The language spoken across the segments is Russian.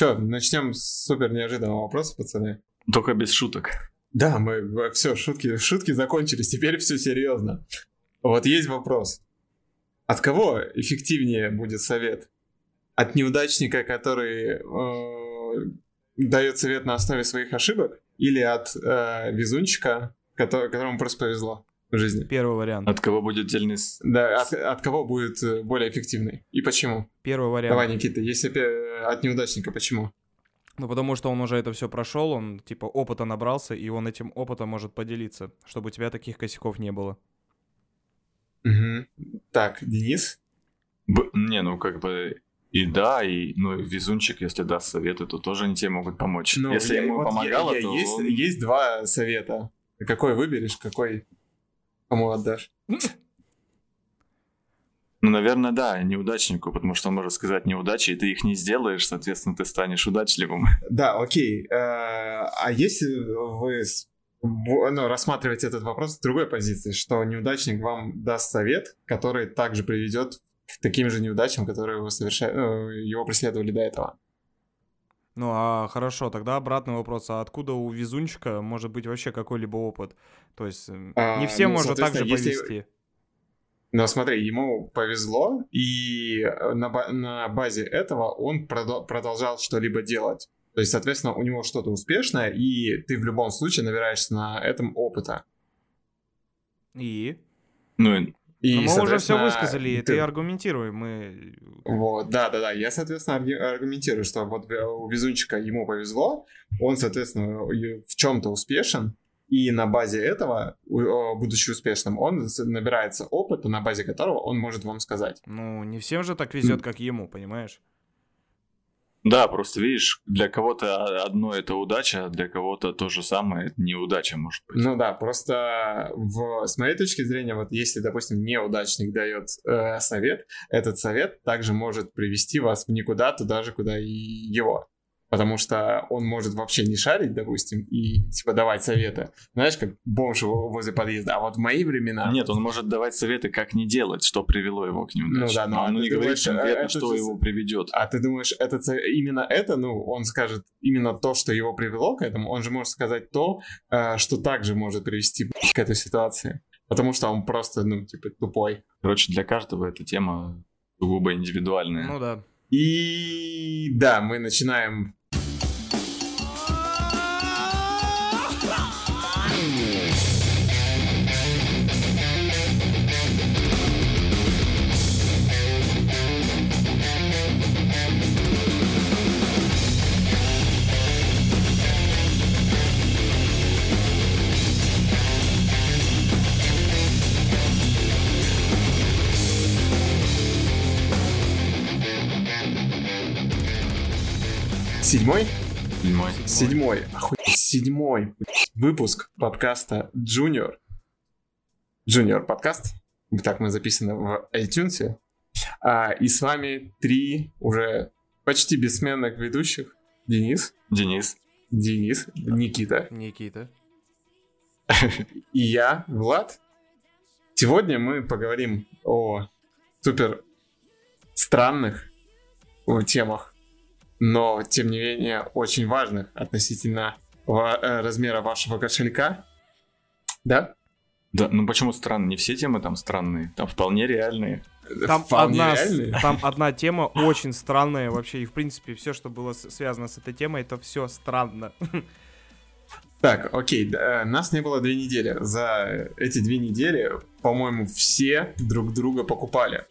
Че, начнем с супер неожиданного вопроса, пацаны. Только без шуток. Да, мы все, шутки, шутки закончились, теперь все серьезно. Вот есть вопрос. От кого эффективнее будет совет? От неудачника, который э, дает совет на основе своих ошибок, или от э, везунчика, который, которому просто повезло жизни? Первый вариант. От кого будет дельный... Да, от, от кого будет э, более эффективный? И почему? Первый вариант. Давай, Никита, если пе- от неудачника, почему? Ну, потому что он уже это все прошел, он типа опыта набрался, и он этим опытом может поделиться, чтобы у тебя таких косяков не было. Мгм. Так, Денис? Б- Не, ну как бы и да, и ну везунчик, если даст советы, то тоже они тебе могут помочь. Ну, если я- ему вот я- помогало, я- то есть, он- есть два совета. Какой выберешь, какой кому отдашь? Ну, наверное, да, неудачнику, потому что он может сказать неудачи, и ты их не сделаешь, соответственно, ты станешь удачливым. Да, окей. Э, А если вы ну, рассматриваете этот вопрос с другой позиции, что неудачник вам даст совет, который также приведет к таким же неудачам, которые его, соверша- ну, его преследовали до этого? Ну, а хорошо, тогда обратный вопрос. А откуда у везунчика может быть вообще какой-либо опыт? То есть А, не всем ну, может так же если- повести. Но смотри, ему повезло, и э, на, на базе этого он продо- продолжал что-либо делать. То есть, соответственно, у него что-то успешное, и ты в любом случае набираешься на этом опыта. И? Ну, и- Ну, мы уже все высказали, и ты аргументируй. Мы... Вот, да, да, да. Я, соответственно, аргументирую, что вот э, у везунчика ему повезло, он, соответственно, в чем-то успешен, и на базе этого, будучи успешным, он набирается опыта, на базе которого он может вам сказать. Ну, не всем же так везет, как ему, понимаешь? Да, просто видишь, для кого-то одно это удача, для кого-то то же самое это неудача, может быть. Ну да, просто в, с моей точки зрения, вот если, допустим, неудачник дает э, совет, этот совет также может привести вас в никуда, туда же, куда и его. Потому что он может вообще не шарить, допустим, и типа давать советы. Знаешь, как бомж во- возле подъезда. А вот в мои времена... Нет, он может давать советы, как не делать, что привело его к неудаче. Ну да, но Но он не говорит думаешь, э, конкретно, это что же- его приведет. А ты думаешь, это именно это, ну, он скажет именно то, что его привело к этому, он же может сказать то, э, что также может привести к этой ситуации. Потому что он просто, ну, типа, тупой. Короче, для каждого эта тема сугубо индивидуальная. Ну да. И да, мы начинаем. Седьмой? Седьмой. Седьмой. Охуеть, седьмой выпуск подкаста Junior. Junior подкаст. Так мы записаны в iTunes. А, и с вами три уже почти бессменных ведущих. Денис, Денис. Денис, Никита Никита. и я, Влад. Сегодня мы поговорим о супер странных темах, но тем не менее очень важных относительно э, размера вашего кошелька. Да? Да, ну почему странно? Не все темы там странные, там вполне реальные. Там Вполне одна, реальные. там одна тема очень странная вообще, и в принципе все, что было связано с этой темой, это все странно. Так, окей, нас не было две недели. За эти две недели, по-моему, все друг друга покупали.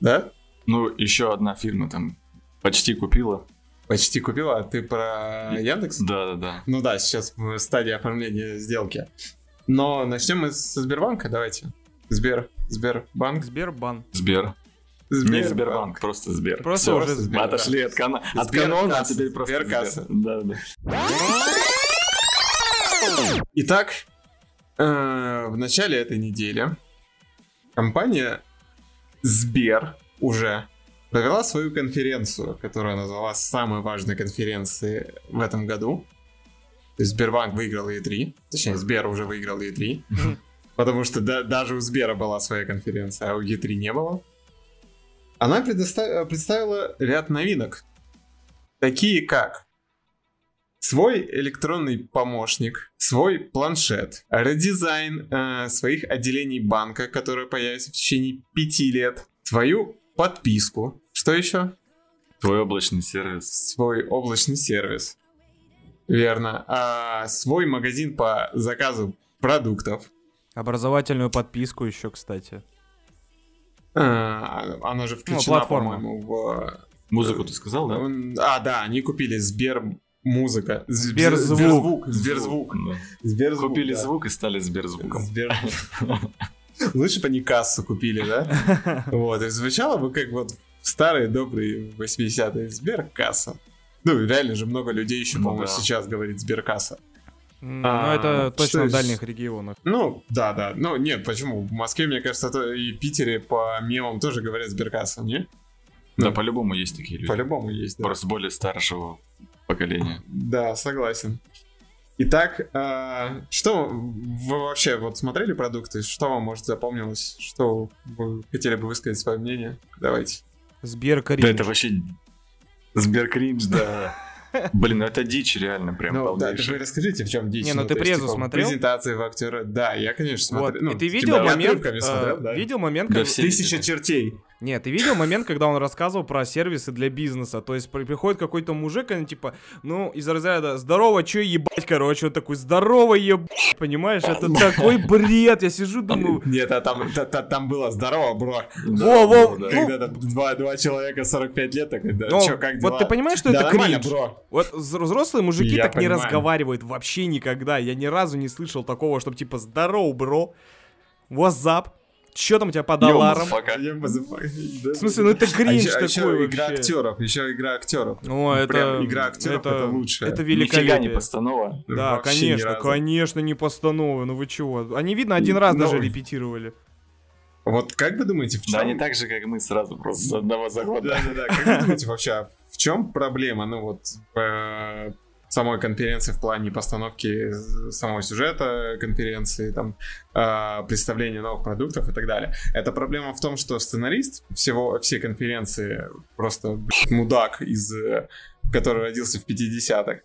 Да? Ну, еще одна фирма там почти купила. Почти купила, а ты про Яндекс? Да-да-да. Ну да, сейчас в стадии оформления сделки. Но начнем мы со Сбербанка, давайте. Сбер, Сбербанк. Сбербан. Сбер. Не Сбербанк, просто Сбер. Просто Всё, уже мы Сбер, отошли от, кана- от канона, а теперь просто Сберкасса. Сбер. Да-да. Итак, э, в начале этой недели компания Сбер уже провела свою конференцию, которая называлась самой важной конференцией в этом году. То есть Сбербанк выиграл E3, точнее Сбер уже выиграл E3, потому что да- даже у Сбера была своя конференция, а у E3 не было. Она представила ряд новинок. такие как свой электронный помощник, свой планшет, редизайн э, своих отделений банка, которые появятся в течение пяти лет, свою подписку. Что еще? Твой облачный сервис. Свой облачный сервис. Верно. А, свой магазин по заказу продуктов. Образовательную подписку еще, кстати. А, она же включена, ну, по-моему, в... Музыку ты сказал, да? А, да, они купили Сбер музыка. Сберзвук. Сберзвук. Сберзвук. Купили звук и стали Сберзвуком. Сбер... Лучше бы они кассу купили, да? Вот, и звучало бы как вот старые добрые 80-е Сберкасса. Ну, реально же много людей еще, ну, по-моему, да. сейчас говорит Сберкасса. Ну, а, это точно в дальних регионах. Ну, да, да. Ну, нет, почему? В Москве, мне кажется, это и в Питере по мемам тоже говорят Сберкасса, не? Да, ну, по-любому есть такие люди. По-любому есть, да. Просто более старшего поколения. Да, согласен. Итак, э, что вы вообще вот смотрели продукты? Что вам, может, запомнилось? Что вы хотели бы высказать свое мнение? Давайте. Сбер Да это вообще... Сбер кринж, да. Блин, ну это дичь реально, прям Ну, да, вы расскажите, в чем дичь. Не, ну, ты презу типа, смотрел? Презентации в актера. Да, я, конечно, смотрел. Вот. Ну, и ты видел момент, э, смотрел, да? видел момент, когда... Тысяча чертей. Нет, ты видел момент, когда он рассказывал про сервисы для бизнеса? То есть приходит какой-то мужик, и типа, ну, из разряда «Здорово, чё ебать?» Короче, он такой «Здорово, ебать!» Понимаешь? Это такой бред, я сижу, думаю... Нет, а там, там было «Здорово, бро!» Во, во, Когда там два, два человека 45 лет, так, да, чё, как дела? Вот ты понимаешь, что это кринж? бро. Вот взрослые мужики так не разговаривают вообще никогда. Я ни разу не слышал такого, чтобы типа «Здорово, бро!» What's up? Че там у тебя по долларам? В смысле, ну это а кринж а еще, такой еще игра актеров, еще игра актеров. О, это... Прям игра актеров это, это лучше. Это великолепие. Нифига не постанова. Да, Вообще конечно, конечно не постанова, ну вы чего? Они, видно, один раз Но... даже репетировали. Вот как вы думаете, в чем... Да, не так же, как мы, сразу просто с одного захода. Да-да-да, как вы думаете вообще, в чем проблема, ну вот, самой конференции в плане постановки самого сюжета конференции, там, э, представления новых продуктов и так далее. Это проблема в том, что сценарист всего, всей конференции просто блядь, мудак, из, который родился в 50-х.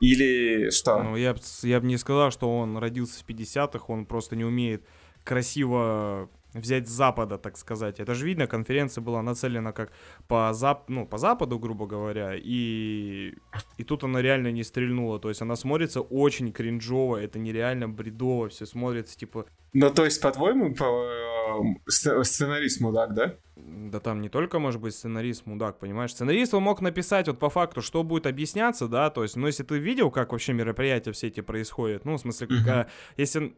Или что? Ну, я, я бы не сказал, что он родился в 50-х, он просто не умеет красиво взять с запада, так сказать. Это же видно, конференция была нацелена как по, зап... ну, по западу, грубо говоря, и... и тут она реально не стрельнула. То есть она смотрится очень кринжово, это нереально бредово, все смотрится типа... Ну, то есть, по-твоему, по... сценарист мудак, да? Да там не только, может быть, сценарист мудак, понимаешь? Сценарист он мог написать вот по факту, что будет объясняться, да, то есть, ну, если ты видел, как вообще мероприятия все эти происходят, ну, в смысле, uh-huh. если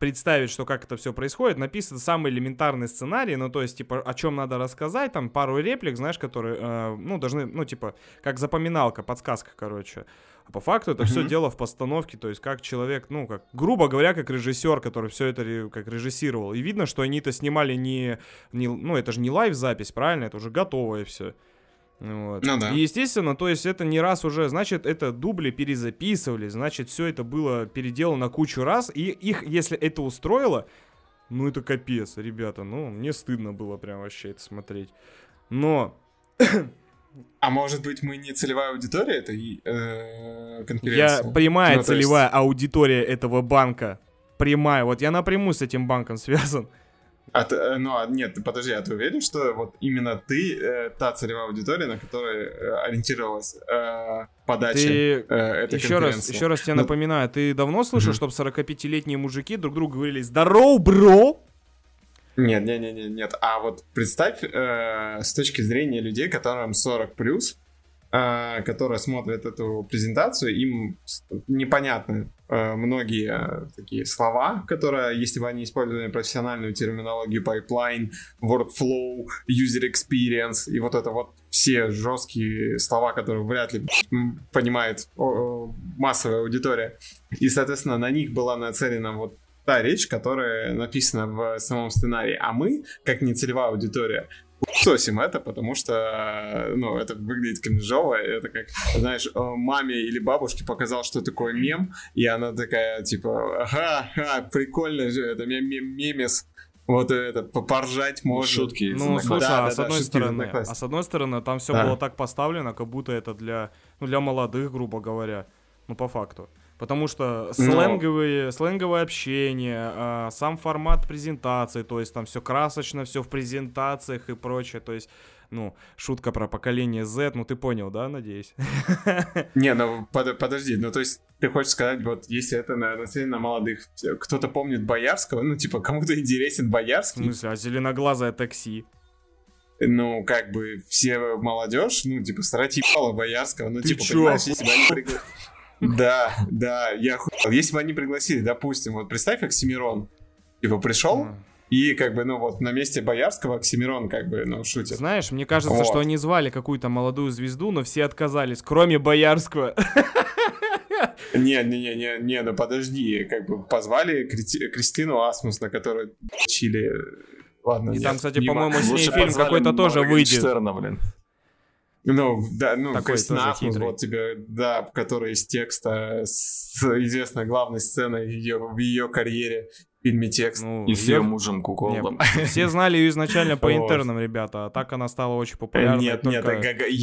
представить, что как это все происходит, написан самый элементарный сценарий, ну, то есть, типа, о чем надо рассказать, там, пару реплик, знаешь, которые, э, ну, должны, ну, типа, как запоминалка, подсказка, короче. А по факту это mm-hmm. все дело в постановке, то есть, как человек, ну, как, грубо говоря, как режиссер, который все это как режиссировал. И видно, что они это снимали не, не ну, это же не лайв-запись, правильно, это уже готовое все. Вот. Ну, да. И, естественно, то есть это не раз уже, значит, это дубли перезаписывали, значит, все это было переделано кучу раз, и их, если это устроило, ну это капец, ребята, ну мне стыдно было прям вообще это смотреть. Но... А может быть мы не целевая аудитория этой э, конференции? Я прямая ну, целевая есть... аудитория этого банка. Прямая. Вот я напрямую с этим банком связан. А ты, э, ну, а, нет, подожди, а ты уверен, что вот именно ты э, та целевая аудитория, на которой э, ориентировалась э, подача ты... э, этой еще раз, еще раз тебе Но... напоминаю, ты давно слышал, mm-hmm. чтобы 45-летние мужики друг другу говорили «Здорово, бро!» Нет, нет, нет, нет, нет. А вот представь э, с точки зрения людей, которым 40 плюс, которые смотрят эту презентацию, им непонятны э, многие такие слова, которые, если бы они использовали профессиональную терминологию pipeline, workflow, user experience и вот это вот все жесткие слова, которые вряд ли понимает массовая аудитория. И, соответственно, на них была нацелена вот та речь, которая написана в самом сценарии. А мы, как не целевая аудитория, сосим это, потому что, ну, это выглядит кринжово, это как, знаешь, маме или бабушке показал, что такое мем, и она такая, типа, ага, ага прикольно, это мем мемес, Вот это, поржать можно. Шутки. Ну, из слушай, Да, а да, с да, одной из стороны, а с одной стороны, там все Да. было так поставлено, как будто это для, ну, для молодых, грубо говоря, ну, по факту. Потому что сленговые, сленговое общение, а, сам формат презентации, то есть там все красочно, все в презентациях и прочее, то есть, ну, шутка про поколение Z, ну, ты понял, да, надеюсь? Не, ну под- подожди, ну то есть ты хочешь сказать, вот если это на, на молодых, кто-то помнит Боярского, ну типа кому-то интересен В Боярский, смысле, а зеленоглазое такси? ну как бы все молодежь, ну типа срать ебало Боярского, ну Ты типа чё, понимаешь, если бы они Да, да, я охуел. Если бы они пригласили, допустим, вот представь, Оксимирон, типа пришел, и как бы, ну вот на месте Боярского Оксимирон как бы, ну шутит. Знаешь, мне кажется, Вот. что они звали какую-то молодую звезду, но все отказались, кроме Боярского. Не, не, не, не, не, ну подожди, как бы позвали Крити- Кристину Асмус, на которой чили. Ладно, И нет, там, кстати, по-моему, с ней фильм какой-то тоже выйдет. Моргенштерна, блин. Ну, да, ну, Такой тоже Асмус, хитрый. вот тебе, да, которая из текста с известной главной сценой ее, в ее карьере в фильме «Текст». Ну, И с ее мужем Куколдом. Все знали ее изначально по интернам, ребята, а так она стала очень Э, популярной. Нет, нет,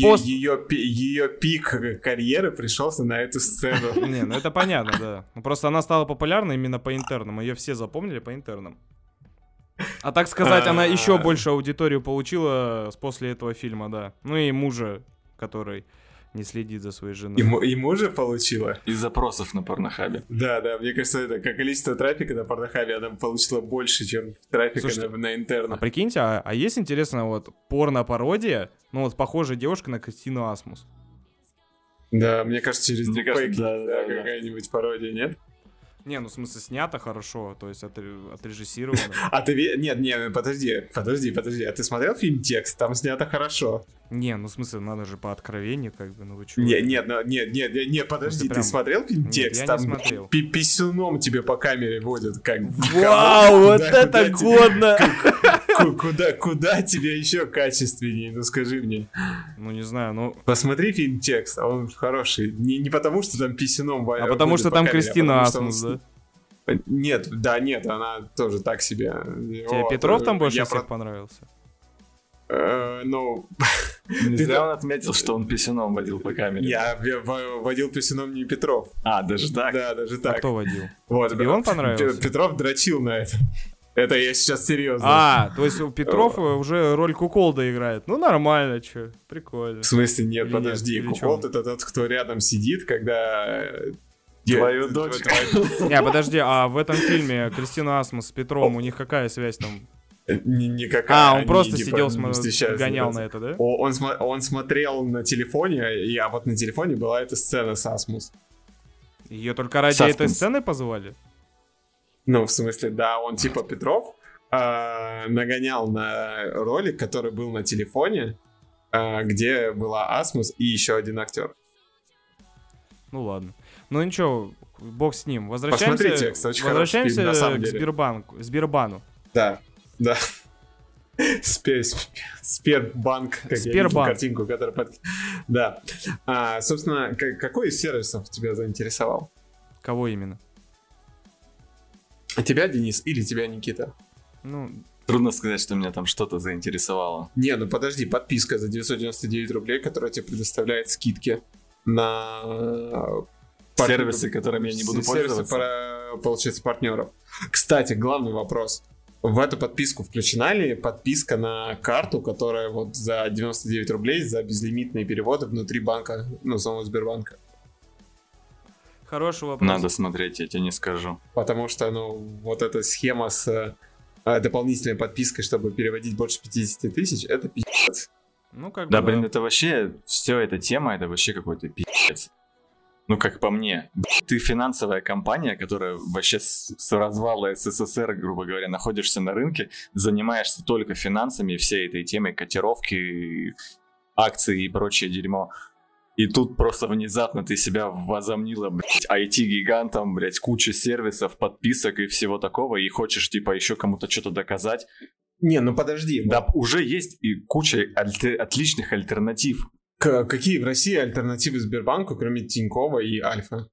пост- ее, ее пик карьеры пришелся на эту сцену. Не, ну это понятно, да. Ну, просто она стала популярной именно по интернам. Ее все запомнили по интернам. А так сказать, она еще А. больше аудиторию получила с- после этого фильма, да. Ну и мужа, который не следит за своей женой. Ему, ему же получила. Из запросов на порнохабе. Да, да, мне кажется, это как количество трафика на порнохабе, она получила больше, чем трафика Слушайте, на, на А интернах. прикиньте, а, а есть интересно вот порно-пародия, ну вот похожая девушка на Кристину Асмус. Да, мне кажется, через Мне кажется, да, да, да, да. какая-нибудь пародия, нет? Не, ну в смысле снято хорошо, то есть отре- отрежиссировано. А ты... Нет, нет, подожди, подожди, подожди. А ты смотрел фильм «Текст»? Там снято хорошо. Не, ну в смысле, надо же по откровению, как бы, ну вы чё? Не, нет, ну, нет, нет, нет, нет, подожди, ты ты прям- смотрел фильм Нет, «Текст»? я не Там смотрел. пи- писюном тебе по камере водят, как... Вау, вот Куда- это куда тебе- годно! ку- Куда, куда тебе еще качественнее? Ну скажи мне. Ну не знаю, ну... Посмотри фильм «Текст», а он хороший. Не, не потому, что там писюном во- А потому что по там камере, а Кристина потому что он Асмус, да? Нет, да, нет, она тоже так себе. Тебе Петров там э, больше всех про- понравился? Э, Ну, Не зря он отметил, что он писюном водил по камере. я водил писюном не Петров. А, даже так? Да, даже А так. кто водил? Вот, Тебе он понравился? Петров дрочил на это. Это я сейчас серьезно. А, то есть у Петров уже роль Куколда играет. Ну нормально, чё, прикольно. В смысле, нет, Или подожди. нет? Куколд это тот, кто рядом сидит, когда... э, Твою дочь. Не, подожди, а в этом фильме Кристина Асмус с Петровым, у них какая связь там? Ни- Никакая. А, он просто сидел, смо- встречаются. гонял на это, да? О, Он, он смотрел на телефоне, и, а вот на телефоне была эта сцена с Асмус. Ее только ради Саспенс. этой сцены позвали? Ну, в смысле, да, он типа Петров а, нагонял на ролик, который был на телефоне, а, где была Асмус и еще один актер. Ну ладно. Ну ничего, бог с ним. Возвращаемся, Посмотри текст, очень возвращаемся фильм, на самом к деле. Сбербанку, Сбербану. Да, да. Спе- сп- Сбербанк, как я видел Сбербанк. картинку, которая под... Да. А, собственно, какой из сервисов тебя заинтересовал? Кого именно? Тебя, Денис, или тебя, Никита? Ну, Трудно сказать, что меня там что-то заинтересовало. Не, ну подожди, подписка за 999 рублей, которая тебе предоставляет скидки на э, Сервисы, которыми я не буду сервисы, пользоваться. пара- получается, партнеров. Кстати, главный вопрос. В эту подписку включена ли подписка на карту, которая вот за 99 рублей за безлимитные переводы внутри банка, ну, самого Сбербанка? хороший вопрос. Надо смотреть, я тебе не скажу. Потому что, ну, вот эта схема с э, дополнительной подпиской, чтобы переводить больше 50 тысяч, это пиздец. Ну, как Да, бы, блин, это вообще, все эта тема, это вообще какой-то пиздец. Ну, как по мне. Ты финансовая компания, которая вообще с, с развала СССР, грубо говоря, находишься на рынке, занимаешься только финансами всей этой темой котировки, акций и прочее дерьмо. И тут просто внезапно ты себя возомнила, блядь, IT-гигантом, блядь, куча сервисов, подписок и всего такого, и хочешь, типа, еще кому-то что-то доказать. Не, ну подожди. Да, уже есть и куча альте- отличных альтернатив. К- какие в России альтернативы Сбербанку, кроме Тинькова и Альфа?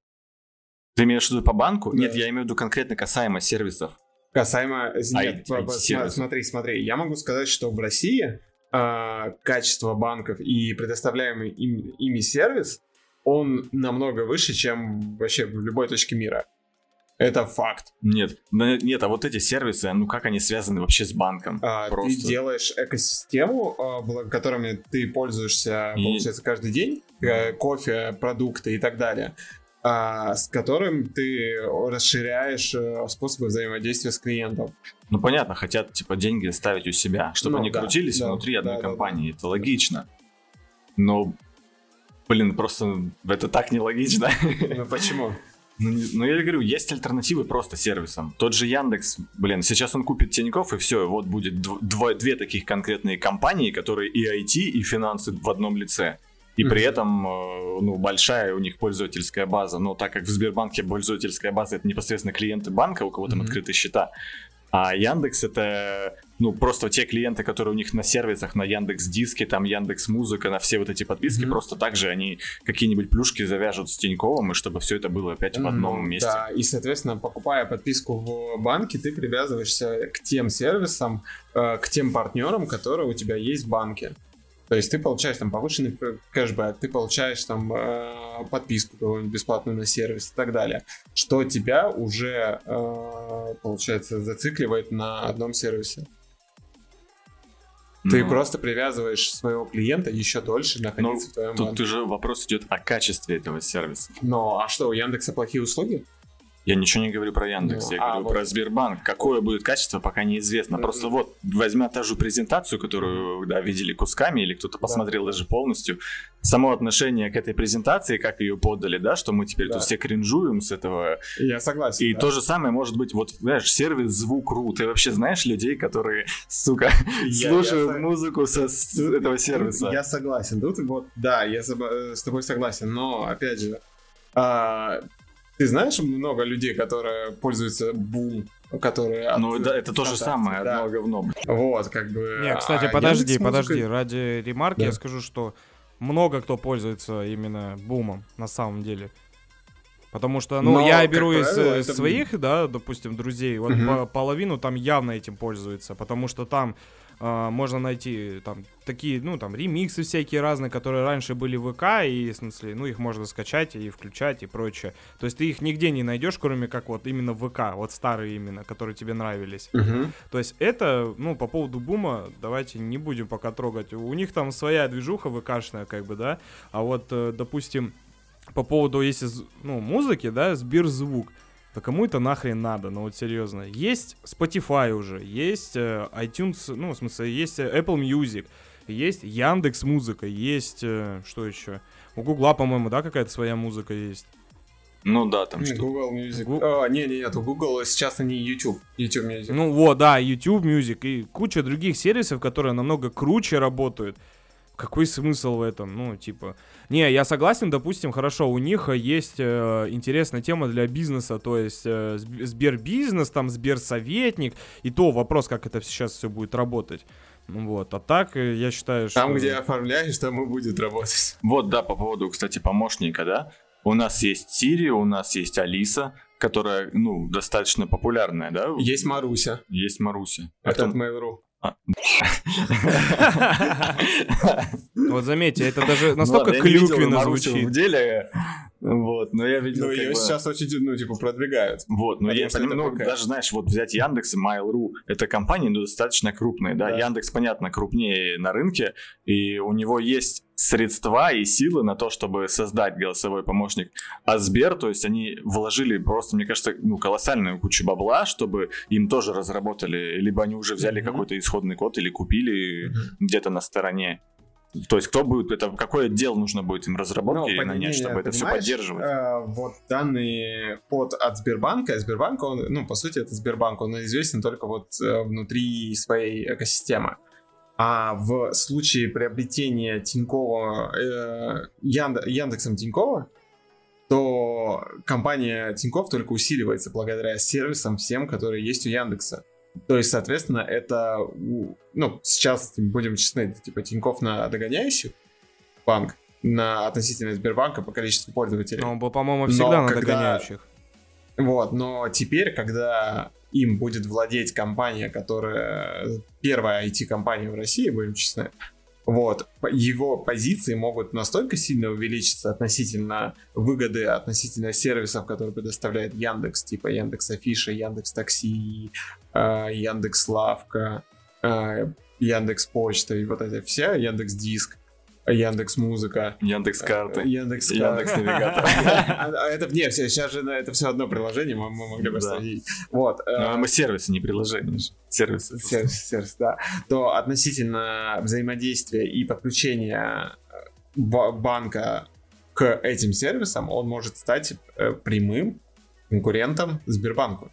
Ты имеешь в виду по банку? Да. Нет, я имею в виду конкретно касаемо сервисов. Касаемо... Нет, сервисов. смотри, смотри. Я могу сказать, что в России а, качество банков и предоставляемый им- ими сервис, он намного выше, чем вообще в любой точке мира. Это факт. Нет, да нет, а вот эти сервисы, ну как они связаны вообще с банком? А, Просто. Ты делаешь экосистему, а, которыми ты пользуешься, И- получается, каждый день, э, кофе, продукты и так далее, а, с которым ты расширяешь э, способы взаимодействия с клиентом. Ну понятно, хотят типа деньги ставить у себя, чтобы Ну, они да, крутились да, внутри одной да, да, компании. Это логично. Но, блин, просто это так нелогично. Ну почему? Ну, ну, я говорю, есть альтернативы просто сервисам. Тот же Яндекс, блин, сейчас он купит Тинькофф, и все, вот будет дв- две таких конкретные компании, которые и IT, и финансы в одном лице. И при этом, э, ну, большая у них пользовательская база. Но так как в Сбербанке пользовательская база это непосредственно клиенты банка, у кого там Мгм. открыты счета. А Яндекс это, ну, просто те клиенты, которые у них на сервисах, на Яндекс Диске, там Яндекс Музыка, на все вот эти подписки, Мгм. просто так же они какие-нибудь плюшки завяжут с Тиньковым, и чтобы все это было опять в одном месте. Да, и, соответственно, покупая подписку в банке, ты привязываешься к тем сервисам, э, к тем партнерам, которые у тебя есть в банке. То есть ты получаешь там повышенный кэшбэк, ты получаешь там э, подписку какую-нибудь бесплатную на сервис и так далее, что тебя уже, э, получается, зацикливает на одном сервисе. Ты Ну, просто привязываешь своего клиента еще дольше находиться в твоем Тут банке. уже вопрос идет о качестве этого сервиса. Но, а что, у Яндекса плохие услуги? Я ничего не говорю про Яндекс, Ну, я а говорю вот- про Сбербанк. Какое будет качество, пока неизвестно. Мгм. Просто вот, возьмя та же презентацию, которую да, видели кусками, или кто-то посмотрел даже полностью, само отношение к этой презентации, как ее подали, да, что мы теперь Да. тут все кринжуем с этого. Я согласен. И да. то же самое может быть, вот, знаешь, сервис Звук.ру. Ты вообще знаешь людей, которые, сука, Я- слушают я- музыку со, с этого сервиса? Я согласен. Тут вот, да, я с э, с тобой согласен, но опять же, а, ты знаешь много людей, которые пользуются Boom, которые... от- Ну, да, это то же самое, да. одно говно. Вот, как бы... Не, кстати, а подожди, Яндекс.Музыка- подожди, ради ремарки Да. я скажу, что много кто пользуется именно бумом на самом деле. Потому что, ну, Но, я беру из правило, э, это- своих, да, допустим, друзей, вот по- половину там явно этим пользуется, потому что там а, можно найти там такие, ну, там, ремиксы всякие разные, которые раньше были в ВК, и, в смысле, ну, их можно скачать и включать и прочее. То есть ты их нигде не найдешь, кроме как вот именно в ВК, вот старые именно, которые тебе нравились. Мгм. То есть это, ну, по поводу бума, давайте не будем пока трогать. У них там своя движуха ВКшная, как бы, да. А вот, э, допустим, по поводу, если, ну, музыки, да, Сберзвук, то кому это нахрен надо, ну вот серьезно. Есть Spotify уже, есть э, iTunes, ну, в смысле, есть э, Apple Music, есть Яндекс Музыка, есть, э, что еще? У Гугла, по-моему, да, какая-то своя музыка есть. Ну да, там что Google Music. Гу- А, не, не, нет, у Google сейчас они YouTube. YouTube Music. Ну вот, да, YouTube Music и куча других сервисов, которые намного круче работают. Какой смысл в этом? Ну, типа... Не, я согласен, допустим, хорошо, у них э, есть э, интересная тема для бизнеса, то есть э, Сб- Сбербизнес, там Сберсоветник, и то вопрос, как это сейчас все будет работать. Ну Вот, а так, э, я считаю, что... Там, где оформляешь, там и будет работать. Вот, да, по поводу, кстати, помощника, да. У нас есть Siri, у нас есть Алиса, которая, ну, достаточно популярная, да? Есть Маруся. Есть Маруся. А От потом- Mail.ru. Вот заметьте, это даже Ну настолько клюквенно звучит. в деле, вот, но я видел Ну, ее бы- сейчас очень, ну, типа, продвигают. Вот, понимаю, это ну, даже, знаешь, вот взять Яндекс и Mail.ru, это компании, ну, достаточно крупные, да? Да. Яндекс, понятно, крупнее на рынке, и у него есть средства и силы на то, чтобы создать голосовой помощник. А Сбер, то есть они вложили просто, мне кажется, ну, колоссальную кучу бабла, чтобы им тоже разработали, либо они уже взяли Мгм. какой-то исходный код или купили Мгм. где-то на стороне. То есть кто будет, это какой отдел нужно будет им разработки Ну, нанять, не, не, чтобы это все поддерживать? э, вот данный код от Сбербанка, Сбербанк, он, ну, по сути, это Сбербанк, он известен только вот э, внутри своей экосистемы. А в случае приобретения Тинькова, э, Янд- Яндексом Тинькова, то компания Тиньков только усиливается благодаря сервисам всем, которые есть у Яндекса. То есть, соответственно, это, ну, сейчас будем честны, типа Тиньков на догоняющий банк, на относительно Сбербанка по количеству пользователей. Ну, по- по-моему, Но всегда на когда- догоняющих. Вот, но теперь, когда им будет владеть компания, которая первая IT-компания в России, будем честны, вот, его позиции могут настолько сильно увеличиться относительно выгоды, относительно сервисов, которые предоставляет Яндекс, типа Яндекс Афиша, Яндекс Такси, э, Яндекс Лавка, э, Яндекс Почта и вот это все, Яндекс Диск, Яндекс Музыка. Яндекс Карты. Яндекс Яндекс Навигатор. А Это нет, сейчас же это все одно приложение, мы могли бы. Вот. Ну, мы сервисы, не приложения. Сервисы. Сервис, сервис, да. То относительно взаимодействия и подключения банка к этим сервисам, он может стать э, прямым конкурентом Сбербанку.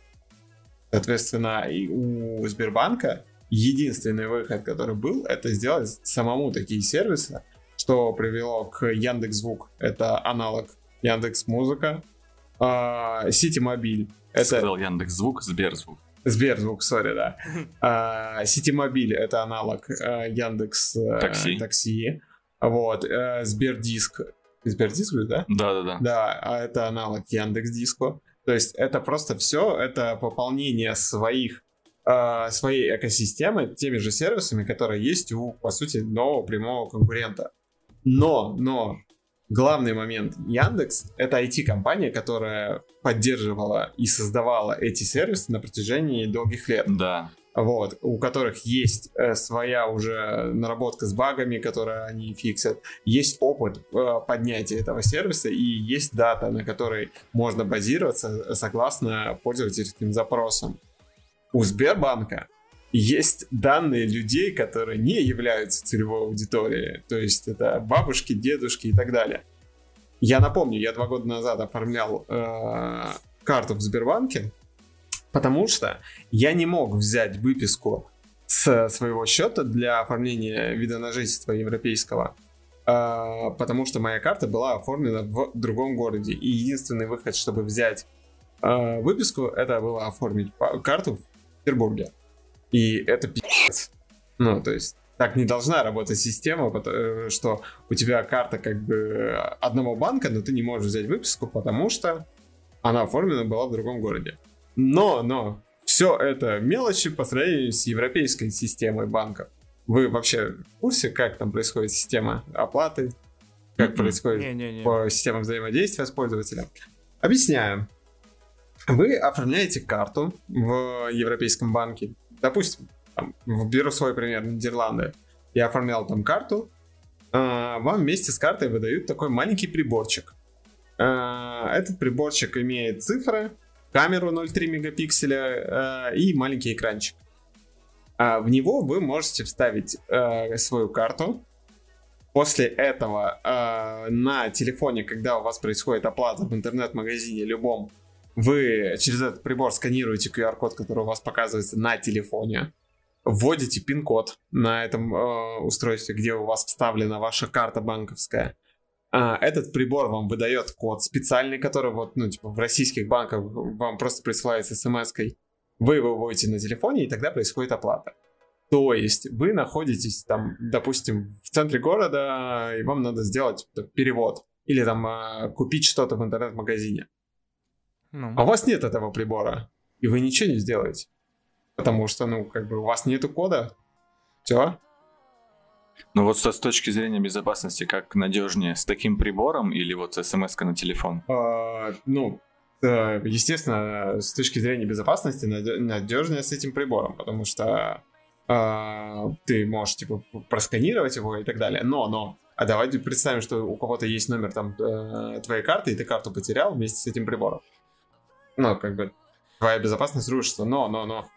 Соответственно, и у Сбербанка единственный выход, который был, это сделать самому такие сервисы, что привело к Яндекс Звук. Это аналог Яндекс Музыка. Сити Мобиль. Это... Сказал Яндекс Звук, Сберзвук. Сберзвук, сори, да. Сити Мобиль это аналог Яндекс Такси. Такси. Вот. Сбердиск. Сбердиск, да? Да, да, да. Да, а это аналог Яндекс Диско. То есть это просто все, это пополнение своих своей экосистемы теми же сервисами, которые есть у, по сути, нового прямого конкурента. Но, но, главный момент. Яндекс — это IT-компания, которая поддерживала и создавала эти сервисы на протяжении долгих лет. Да. Вот, у которых есть э, своя уже наработка с багами, которые они фиксят, есть опыт э, поднятия этого сервиса и есть дата, на которой можно базироваться согласно пользовательским запросам. У Сбербанка есть данные людей, которые не являются целевой аудиторией. То есть это бабушки, дедушки и так далее. Я напомню, я два года назад оформлял э, карту в Сбербанке, потому что я не мог взять выписку с своего счета для оформления вида на жительство европейского, э, потому что моя карта была оформлена в другом городе. И единственный выход, чтобы взять э, выписку, это было оформить карту в Петербурге. И это пи***ц. Ну, то есть, так не должна работать система, э, что у тебя карта как бы одного банка, но ты не можешь взять выписку, потому что она оформлена была в другом городе. Но, но, все это мелочи по сравнению с европейской системой банков. Вы вообще в курсе, как там происходит система оплаты? Как происходит не, не, не. по системам взаимодействия с пользователем? Объясняем. Вы оформляете карту в европейском банке, допустим, там, беру свой пример, Нидерланды, я оформлял там карту, э, вам вместе с картой выдают такой маленький приборчик. Э, этот приборчик имеет цифры, камеру 0,3 мегапикселя э, и маленький экранчик. А в него вы можете вставить э, свою карту. После этого э, на телефоне, когда у вас происходит оплата в интернет-магазине любом, вы через этот прибор сканируете QR-код, который у вас показывается на телефоне, вводите пин-код на этом э, устройстве, где у вас вставлена ваша карта банковская. А, этот прибор вам выдает код специальный, который вот, ну, типа, в российских банках вам просто присылается смс-кой. Вы его вводите на телефоне, и тогда происходит оплата. То есть вы находитесь там, допустим, в центре города, и вам надо сделать перевод. Или там э, купить что-то в интернет-магазине. Ну. А у вас нет этого прибора, и вы ничего не сделаете. Потому что, ну, как бы у вас нету кода. Все. Ну вот с точки зрения безопасности, как надежнее, с таким прибором или вот смс на телефон? А, ну, естественно, с точки зрения безопасности надежнее с этим прибором, потому что а, ты можешь типа просканировать его и так далее. Но, но, а давайте представим, что у кого-то есть номер там э, твоей карты, и ты карту потерял вместе с этим прибором ну, как бы, твоя безопасность рушится, но, но, но,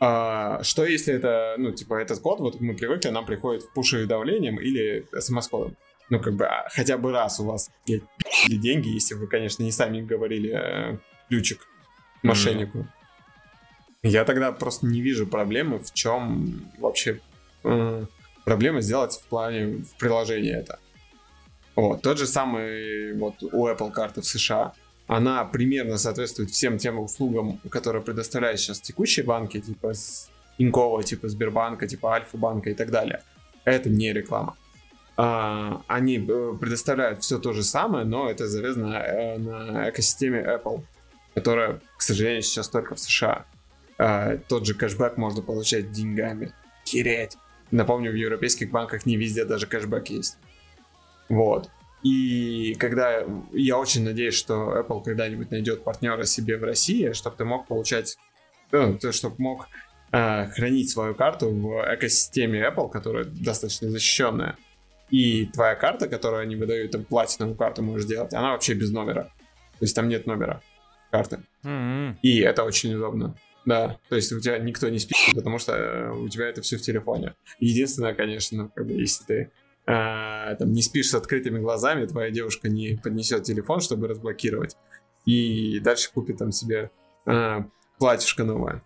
а, что если это, ну, типа, этот код, вот мы привыкли, нам приходит в пуши давлением или смс-кодом. Ну, как бы, а, хотя бы раз у вас есть деньги, если вы, конечно, не сами говорили э, ключик мошеннику. Mm-hmm. Я тогда просто не вижу проблемы, в чем вообще э, проблема сделать в плане в приложении это. Вот, тот же самый вот у Apple карты в США она примерно соответствует всем тем услугам, которые предоставляют сейчас текущие банки, типа Инкова, типа Сбербанка, типа Альфа-банка и так далее. Это не реклама. А, они э, предоставляют все то же самое, но это завязано э, на экосистеме Apple, которая, к сожалению, сейчас только в США. а, тот же кэшбэк можно получать деньгами. Хереть. Напомню, в европейских банках не везде даже кэшбэк есть. Вот. И когда я очень надеюсь, что Apple когда-нибудь найдет партнера себе в России, чтобы ты мог получать, ну, ты, чтобы мог э, хранить свою карту в экосистеме Apple, которая достаточно защищенная. И твоя карта, которую они выдают, там платиновую карту можешь делать, она вообще без номера. То есть там нет номера карты. М-м. И это очень удобно. Да, то есть у тебя никто не спит, потому что э, у тебя это все в телефоне. Единственное, конечно, как бы, если ты э, там не спишь с открытыми глазами, твоя девушка не поднесет телефон, чтобы разблокировать, и дальше купит там себе э, платьишко новое.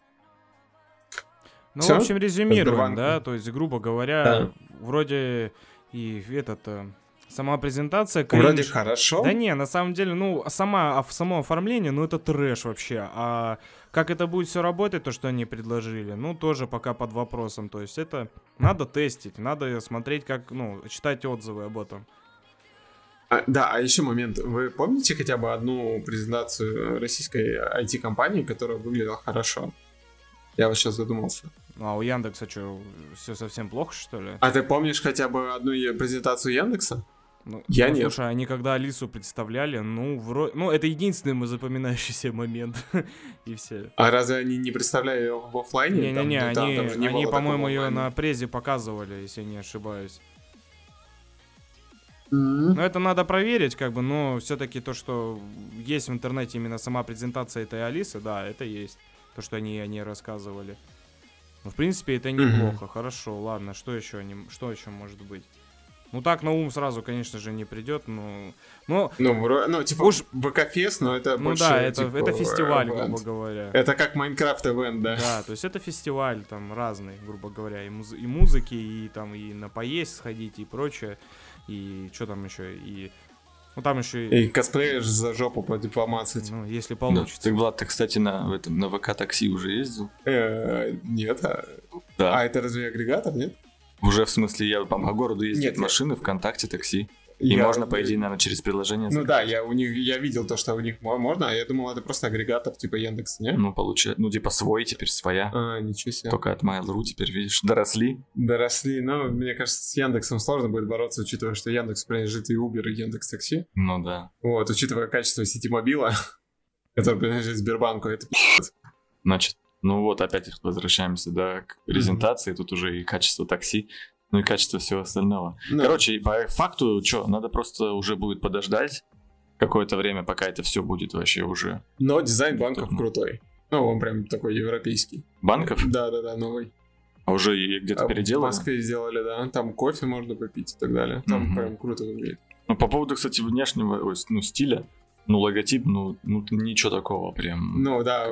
Ну, Всё? в общем, резюмируем, да, то есть, грубо говоря, Да. вроде и этот, э, сама презентация Вроде кринж. хорошо. Да не, на самом деле, ну, сама, а, само оформление, ну, это трэш вообще. А как это будет все работать, то, что они предложили, ну, тоже пока под вопросом. То есть это надо тестить, надо смотреть, как, ну, читать отзывы об этом. А, да, а еще момент. Вы помните хотя бы одну презентацию российской IT-компании, которая выглядела хорошо? Я вот сейчас задумался. Ну, а у Яндекса что, все совсем плохо, что ли? А ты помнишь хотя бы одну презентацию Яндекса? Ну, Я ну, нет. Слушай, они когда Алису представляли, ну, вроде... Ну, это единственный мой запоминающийся момент. И все. А разве они не представляли ее в оффлайне? Там- Не-не-не, ну, там- они, там не они по-моему, ее на презе показывали, если я не ошибаюсь. М. Но это надо проверить, как бы, но все-таки то, что есть в интернете именно сама презентация этой Алисы, да, это есть. То, что они о ней рассказывали. Ну, в принципе, это неплохо. Хорошо, ладно, что еще, они, что еще может быть? Ну, так на ум сразу, конечно же, не придет, но... Но, Ну, ну, типа, Уж- ВК-фест, но это ну больше, да, это, типа, это фестиваль, event. грубо говоря. Это как Майнкрафт Event, да? Да, то есть это фестиваль там разный, грубо говоря, и, муз- и музыки, и там и на поесть сходить, и прочее, и что там еще, и ну там еще, и, И косплеишь за жопу по помацать. ну если Да. получится. Ты, Влад, ты, кстати, на, в этом, на ВК такси уже ездил? Э, Нет, а Да. а это разве агрегатор, нет? Уже, в смысле, я там по городу Нет, я- машины, ВКонтакте, такси. И Я- можно, по идее, наверное, через приложение Ну заказать. да, я у них я видел то, что у них мо- можно, а я думал, это просто агрегатор типа Яндекс, не? Ну, получается, ну, типа свой теперь, своя. А, ничего себе. Только от Mail.ru теперь, видишь, доросли. Доросли, но мне кажется, с Яндексом сложно будет бороться, учитывая, что Яндекс принадлежит и Uber, и Яндекс Такси. Ну да. Вот, учитывая качество сети мобила, который принадлежит Сбербанку, это. Значит, ну вот опять возвращаемся, да, к презентации. Тут уже и качество такси, ну и качество всего остального. Ну, Короче, по факту, что, надо просто уже будет подождать какое-то время, пока это все будет вообще уже. Но дизайн банков Удобно. крутой. Ну, он прям такой европейский. Банков, Да-да-да, новый. а уже где-то А В переделано. Москве сделали, да. Там кофе можно попить и так далее. Там Мгм. прям круто выглядит. Ну, по поводу, кстати, внешнего, ну, стиля, ну, логотип, ну, ну, ничего такого прям. Ну да,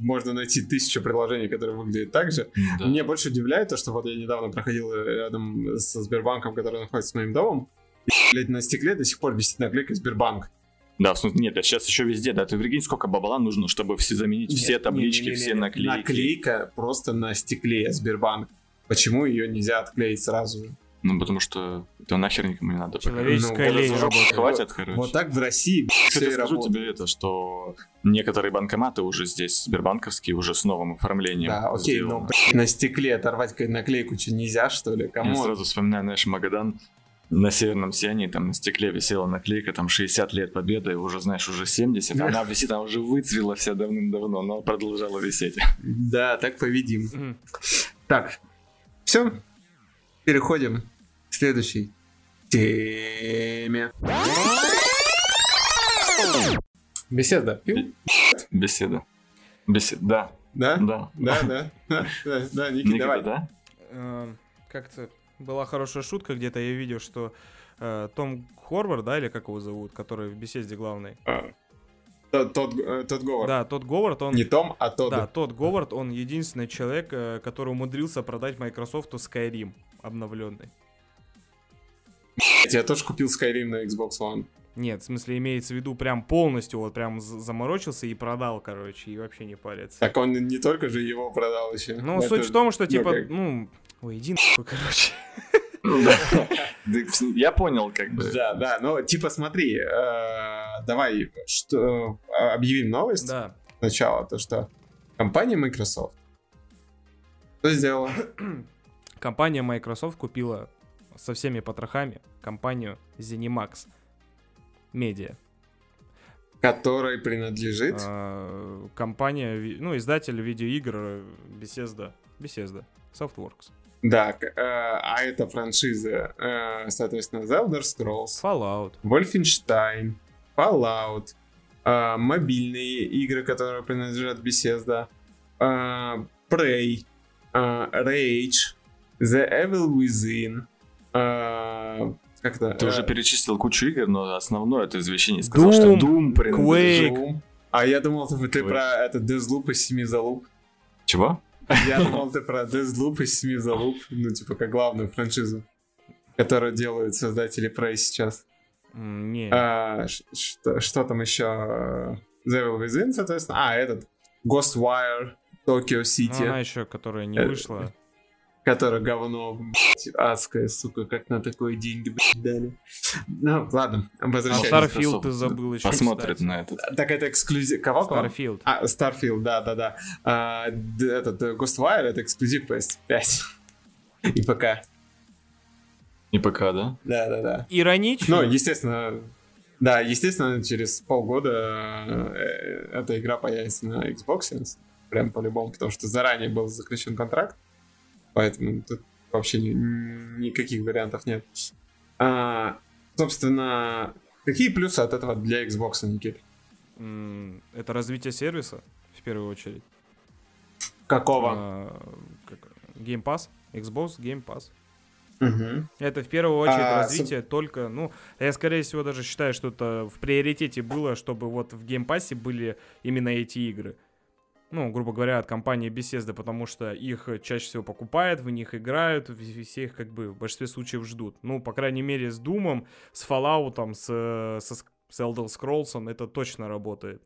можно найти тысячу приложений, которые выглядят так же. Ну, да. Мне больше удивляет то, что вот я недавно проходил рядом со Сбербанком, который находится с моим домом. И, блядь, на стекле до сих пор висит наклейка Сбербанк. Да, в смысле, нет, а сейчас еще везде, да, ты прикинь, сколько бабла нужно, чтобы все заменить все Нет, таблички, не-не-не-не. все наклейки. Наклейка просто на стекле Сбербанк. Почему ее нельзя отклеить сразу же? Ну, потому что это нахер никому не надо. Человеческая Ну, лень работает. Хватит, короче. Вот так в России Кстати, все скажу работает. тебе это, что некоторые банкоматы уже здесь, сбербанковские, уже с новым оформлением Да, окей, но на стекле оторвать наклейку что нельзя, что ли? Я Кому? сразу вспоминаю, знаешь, Магадан, на северном сиянии, там на стекле висела наклейка, там 60 лет победы, уже, знаешь, уже 70, она висит, она уже выцвела вся давным-давно, но продолжала висеть. Да, так поведим. Мгм. Так, все. Переходим к следующей теме. Беседа. Пил? Беседа. Беседа, да, Да? да. Да, да. Да, да, да, Ники, Никита, давай. да? Эм, Как-то была хорошая шутка, где-то я видел, что э, Том Хорвард, да, или как его зовут, который в беседе главный. А, Тот, тот, э, тот Говард. Да, тот Говард, он... Не Том, а тот. Да, тот Говард, он единственный человек, э, который умудрился продать Microsoft Skyrim обновленный. Я тоже купил Skyrim на Xbox One. Нет, в смысле имеется в виду прям полностью, вот прям заморочился и продал, короче, и вообще не парится. Так он не только же его продал еще. Ну, Это- суть в том, что ну, типа, как- ну, ой, иди нахуй, короче. Я понял, как бы. Да, да, ну типа смотри, э, давай э, объявим новость Да. сначала, то что компания Microsoft Что сделала? Компания Microsoft купила со всеми потрохами компанию ZeniMax Media. Которой принадлежит? А, компания, ну, издатель видеоигр Bethesda. Bethesda. Softworks. Да, э, а это франшизы, э, соответственно, The Elder Scrolls, Fallout. Wolfenstein, Fallout, э, мобильные игры, которые принадлежат Bethesda, Prey, Rage, The Evil Within, э, как это? Ты э, уже перечислил кучу игр, но основное ты извещение сказал, Doom, что Doom принадлежит. Quake. Doom. А я думал, ты, ты Quake. про это Deathloop из семи залуп. Чего? Я думал, ты про Deathloop из семи залуп, ну, типа, как главную франшизу, которую делают создатели Prey сейчас. Не. А, ш- что, что там еще? The Evil Within, соответственно. А, этот Ghostwire, Tokyo Ну, City, она еще, которая не Э, вышла. Который говно, блядь, адское, сука, как на такое деньги, блядь, дали. Ну, ладно, А возвращаемся. Starfield ты забыл еще. Посмотрит кстати. на этот. Так это эксклюзив. Кого? Starfield. А, Starfield, да, да, да. А, этот э, Ghostwire это эксклюзив PS5. И ПК. И пока, да? Да, да, да. Иронично. Ну, естественно, да, естественно, через полгода э, эта игра появится на Xbox, прям по-любому, потому что заранее был заключен контракт, поэтому тут вообще ни- никаких вариантов нет. А, собственно, какие плюсы от этого для Xbox, Никит? Это развитие сервиса, в первую очередь. Какого? А, как- Game Pass. Xbox Game Pass. Мгм. Это в первую очередь А, развитие только, ну, я скорее всего даже считаю, что это в приоритете было, чтобы вот в Game Pass е были именно эти игры. Ну, грубо говоря, от компании Bethesda, потому что их чаще всего покупают, в них играют, все их как бы в большинстве случаев ждут. Ну, по крайней мере, с Doom, с Fallout, с, со, с Elder Scrolls это точно работает.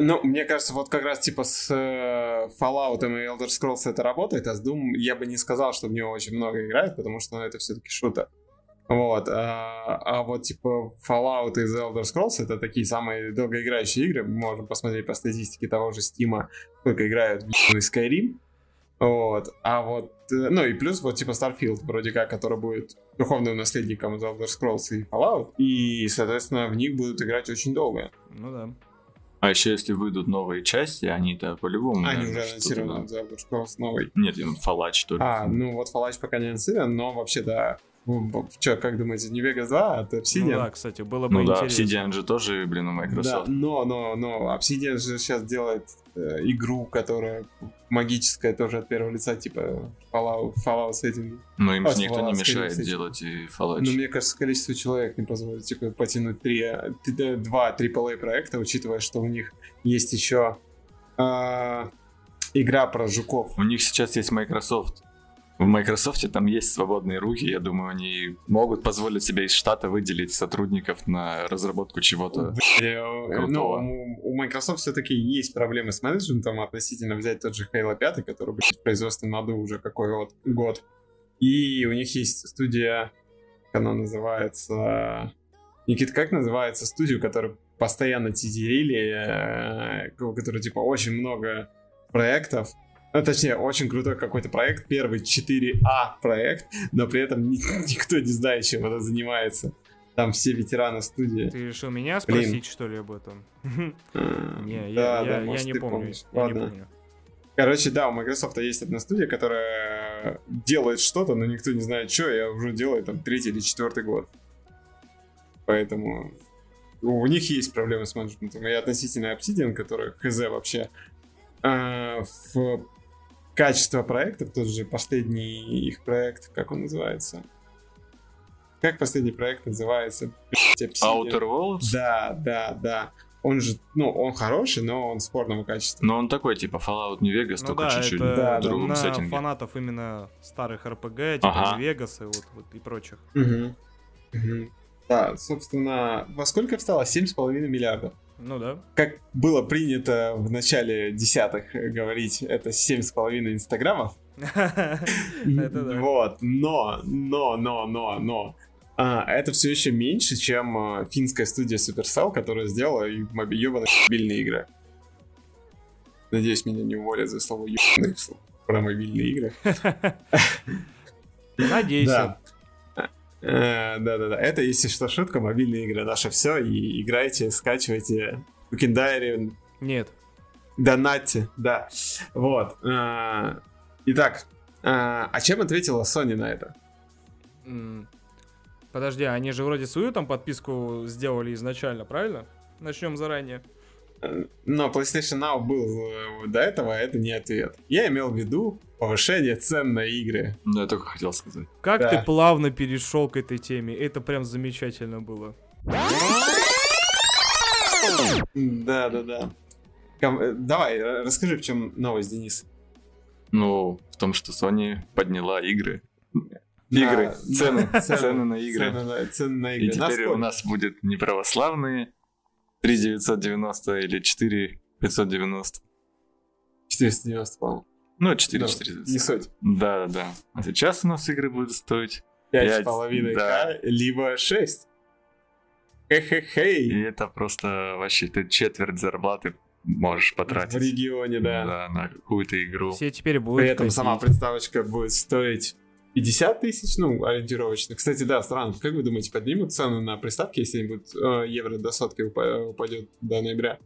Ну, мне кажется, вот как раз типа с э, Fallout и Elder Scrolls это работает, а с Doom я бы не сказал, что в него очень много играют, потому что ну, это все-таки шутер. Вот. А, а вот типа Fallout и The Elder Scrolls это такие самые долгоиграющие игры. Мы можем посмотреть по статистике того же Steam, сколько играют в Skyrim. Вот. А вот, э, ну и плюс вот типа Starfield, вроде как, который будет духовным наследником The Elder Scrolls и Fallout. И, соответственно, в них будут играть очень долго. Ну да. А еще если выйдут новые части, они-то по-любому... Они наверное, уже анонсированы, да. The Elder Scrolls новый. Нет, Fallout только. А, ну вот Fallout пока не анонсирован, но вообще, да. Че, как думаете, не Vegas 2, а Obsidian? Ну да, кстати, было бы Ну да, интересно. Obsidian же тоже, блин, у Да, Microsoft. но, но, но Obsidian же сейчас делает э, игру, которая магическая, тоже от первого лица, типа Fallout, Fallout с этим. Но им А, же никто Fallout, не мешает делать и Fallout. Но мне кажется, количество человек не позволит, типа, потянуть три, э, два AAA проекта, учитывая, что у них есть еще а, игра про жуков. У них сейчас есть Microsoft. В Microsoft там есть свободные руки, я думаю, они могут позволить себе из штата выделить сотрудников на разработку чего-то. Э, Крутого. Ну, у, Microsoft все-таки есть проблемы с менеджментом относительно взять тот же Halo 5, который, блядь, в производственном году уже какой вот год. И у них есть студия, как она называется... Никит, как называется студию, которая постоянно тизерили, э, у которой, типа, очень много проектов, ну, точнее, очень крутой какой-то проект, первый 4А проект, но при этом ни- никто не знает, чем это занимается. Там все ветераны студии. Ты решил меня Блин. спросить, что ли, об этом? Не, да, я, не помню. Я не Ладно. помню. Короче, да, у Microsoft есть одна студия, которая делает что-то, но никто не знает, что, я уже делаю там третий или четвертый год. Поэтому у них есть проблемы с менеджментом. И относительно Obsidian, который хз вообще а, в качество проектов, тот же последний их проект, как он называется? Как последний проект называется? Obsidian. Outer Worlds? Да, да, да. Он же, ну, он хороший, но он спорного качества. Но он такой, типа Fallout New Vegas, Ну только да, чуть-чуть это Да, в другом на сеттинге. фанатов именно старых РПГ, типа Ага. Вегаса вот, вот и прочих. Мгм. Мгм. Да, собственно, во сколько встало? 7,5 миллиардов. Ну да. Как было принято в начале десятых говорить, это 7,5 инстаграмов. Это да. Вот, но, но, но, но, но. а, это все еще меньше, чем а, финская студия Supercell, которая сделала ебаные мобильные игры. Надеюсь, меня не уволят за слово ебаные. про мобильные игры. Надейся. Э, Да-да-да. Это, если что, шутка, мобильные игры наше все. И играйте, скачивайте. Diary, Нет. донатьте, да. Вот. Э, Итак, э, а чем ответила Sony на это? Подожди, они же вроде свою там подписку сделали изначально, правильно? Начнем заранее. Э, Но PlayStation Now был э, до этого, а это не ответ. Я имел в виду повышение цен на игры. Да, я только хотел сказать. Как Да. ты плавно перешел к этой теме. Это прям замечательно было. Да-да-да. Ком- э, Давай, э, расскажи, в чем новость, Денис. Ну, в том, что Sony подняла игры. Игры, Да, цены, да, цены на игры. Цены на, цены на игры. И теперь Насколько? у нас будет не православные 3990 или 4590. 490, по-моему. Ну, Да, 4490. Не суть. Да, да, да. А сейчас у нас игры будут стоить. Пять с Пять, половиной да. К, либо 6. Хе-хе-хей. И это просто вообще ты четверть зарплаты можешь потратить. В регионе, да. Да, на какую-то игру. Все теперь будут При этом сама копить. приставочка будет стоить 50 тысяч, ну, ориентировочно. Кстати, да, странно. Как вы думаете, поднимут цены на приставки, если они будут э, евро до сотки упа- упадет до ноября?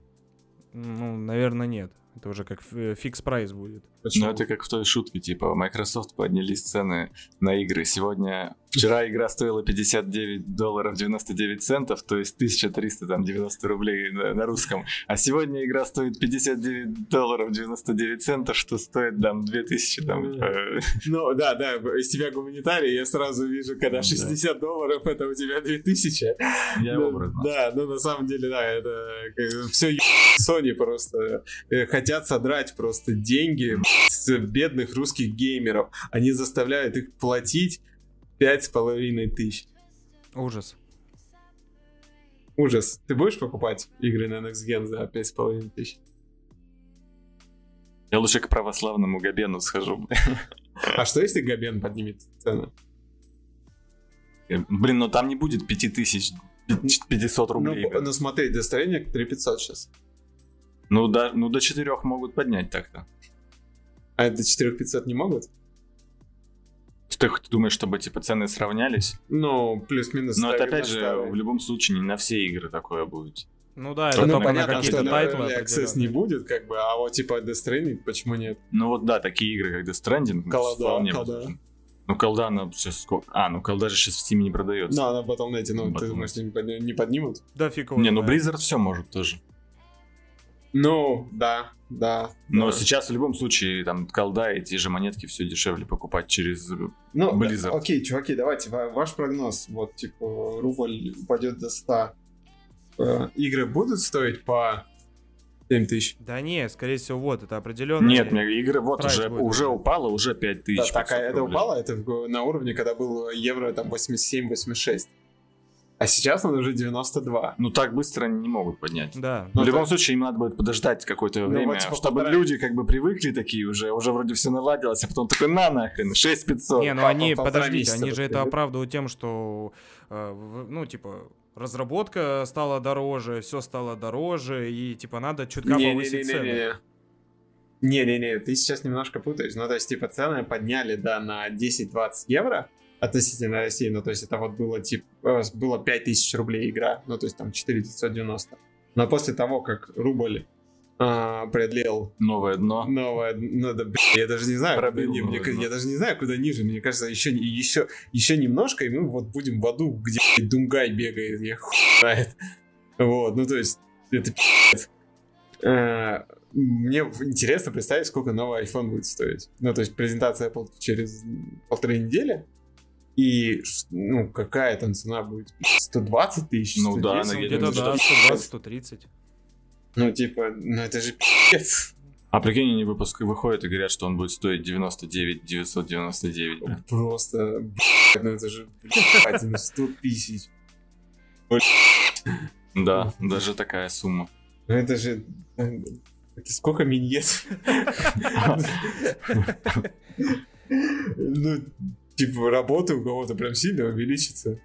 Ну, наверное, нет. Это уже как ф- Fix Price будет. Почему? Ну, это как в той шутке, типа, Microsoft поднялись цены на игры. Сегодня, вчера игра стоила 59 долларов 99 центов, то есть 1390 рублей на, на русском. А сегодня игра стоит 59 долларов 99 центов, что стоит, там, 2000, там, э, Ну, да, да, из тебя гуманитарий, я сразу вижу, когда Да. 60 долларов, это у тебя 2000. я Ну, образно. Да, ну на самом деле, да, это все Sony просто э, хотят содрать просто деньги с бедных русских геймеров. Они заставляют их платить пять с половиной тысяч. Ужас. Ужас. Ты будешь покупать игры на Next Gen за пять с половиной тысяч? Я лучше к православному Габену схожу. А что если Габен поднимет цену? Блин, ну там не будет 5000 500 рублей. Ну, ну смотри, достроение 3500 сейчас. Ну, да, ну до 4 могут поднять так-то. А до 4500 не могут? Ты, ты думаешь, чтобы типа цены сравнялись? Ну, плюс-минус. Но это опять же, в любом случае, не на все игры такое будет. Ну да, Ну, это Ну, только на понятно, какие-то тайтлы Access не будет, как бы, а вот типа Death Stranding, почему нет? Ну вот да, такие игры, как Death Stranding, Колода, вполне колода. возможно. Ну, колда, она сейчас сколько? А, ну колда же сейчас в Steam не продается. Ну, она потом эти, ну, ты думаешь, не, подни- не поднимут? Да фиг его не, ну. Blizzard все может тоже. Ну, да, да. Но да. сейчас в любом случае там колда и те же монетки все дешевле покупать через... Ну, Blizzard. да, окей, чуваки, давайте, ва- ваш прогноз. Вот, типа, рубль упадет до 100. Э, Игры будут стоить по 7 тысяч? Да не, скорее всего, вот, это определенно. Нет, мне игры вот уже, будет. уже упало, уже 5000. Да, так, а 500 это рублей. упало? Это на уровне, когда был евро там 87-86. А сейчас он уже 92. Ну так быстро они не могут поднять. Да. Ну, в любом так- случае, им надо будет подождать какое-то Ну, время, вот, типа, чтобы полтора- люди как бы привыкли такие уже, уже вроде все наладилось, а потом такой на нахрен, 6500. Не, ну они, подождите, они же это оправдывают тем, что, э, ну, типа, разработка стала дороже, все стало дороже, и, типа, надо чутка повысить цены. Не-не-не-не-не. Не-не-не, ты сейчас немножко путаешь. Ну, то есть, типа, цены подняли, да, на 10-20 евро относительно России. Ну, то есть, это вот было, типа, было 5000 рублей игра. Ну, то есть, там, 4990. Но после того, как рубль а, преодолел Новое дно. новое, ну, да, блин, я даже не знаю, Пробил куда, не- мне дно. я даже не знаю, куда ниже. Мне кажется, еще, еще, еще немножко, и мы вот будем в аду, где Думгай бегает, я хуй знает. Вот, ну то есть, это пи***ц. Э, Мне интересно представить, сколько новый iPhone будет стоить. Ну, то есть, презентация Apple через полторы недели, и, ну, какая там цена будет? 120 тысяч? Ну да, 110? она Где-то, Ну, да, что- 120-130. Ну, типа, ну это же пи***ц. А прикинь, они выпуск выходят и говорят, что он будет стоить 99 999. блин. Просто, блядь, ну это же, блядь, ну 100 тысяч. Да, даже такая сумма. Ну это же... э, Это сколько миньет? Ну, типа, работа у кого-то прям сильно увеличится.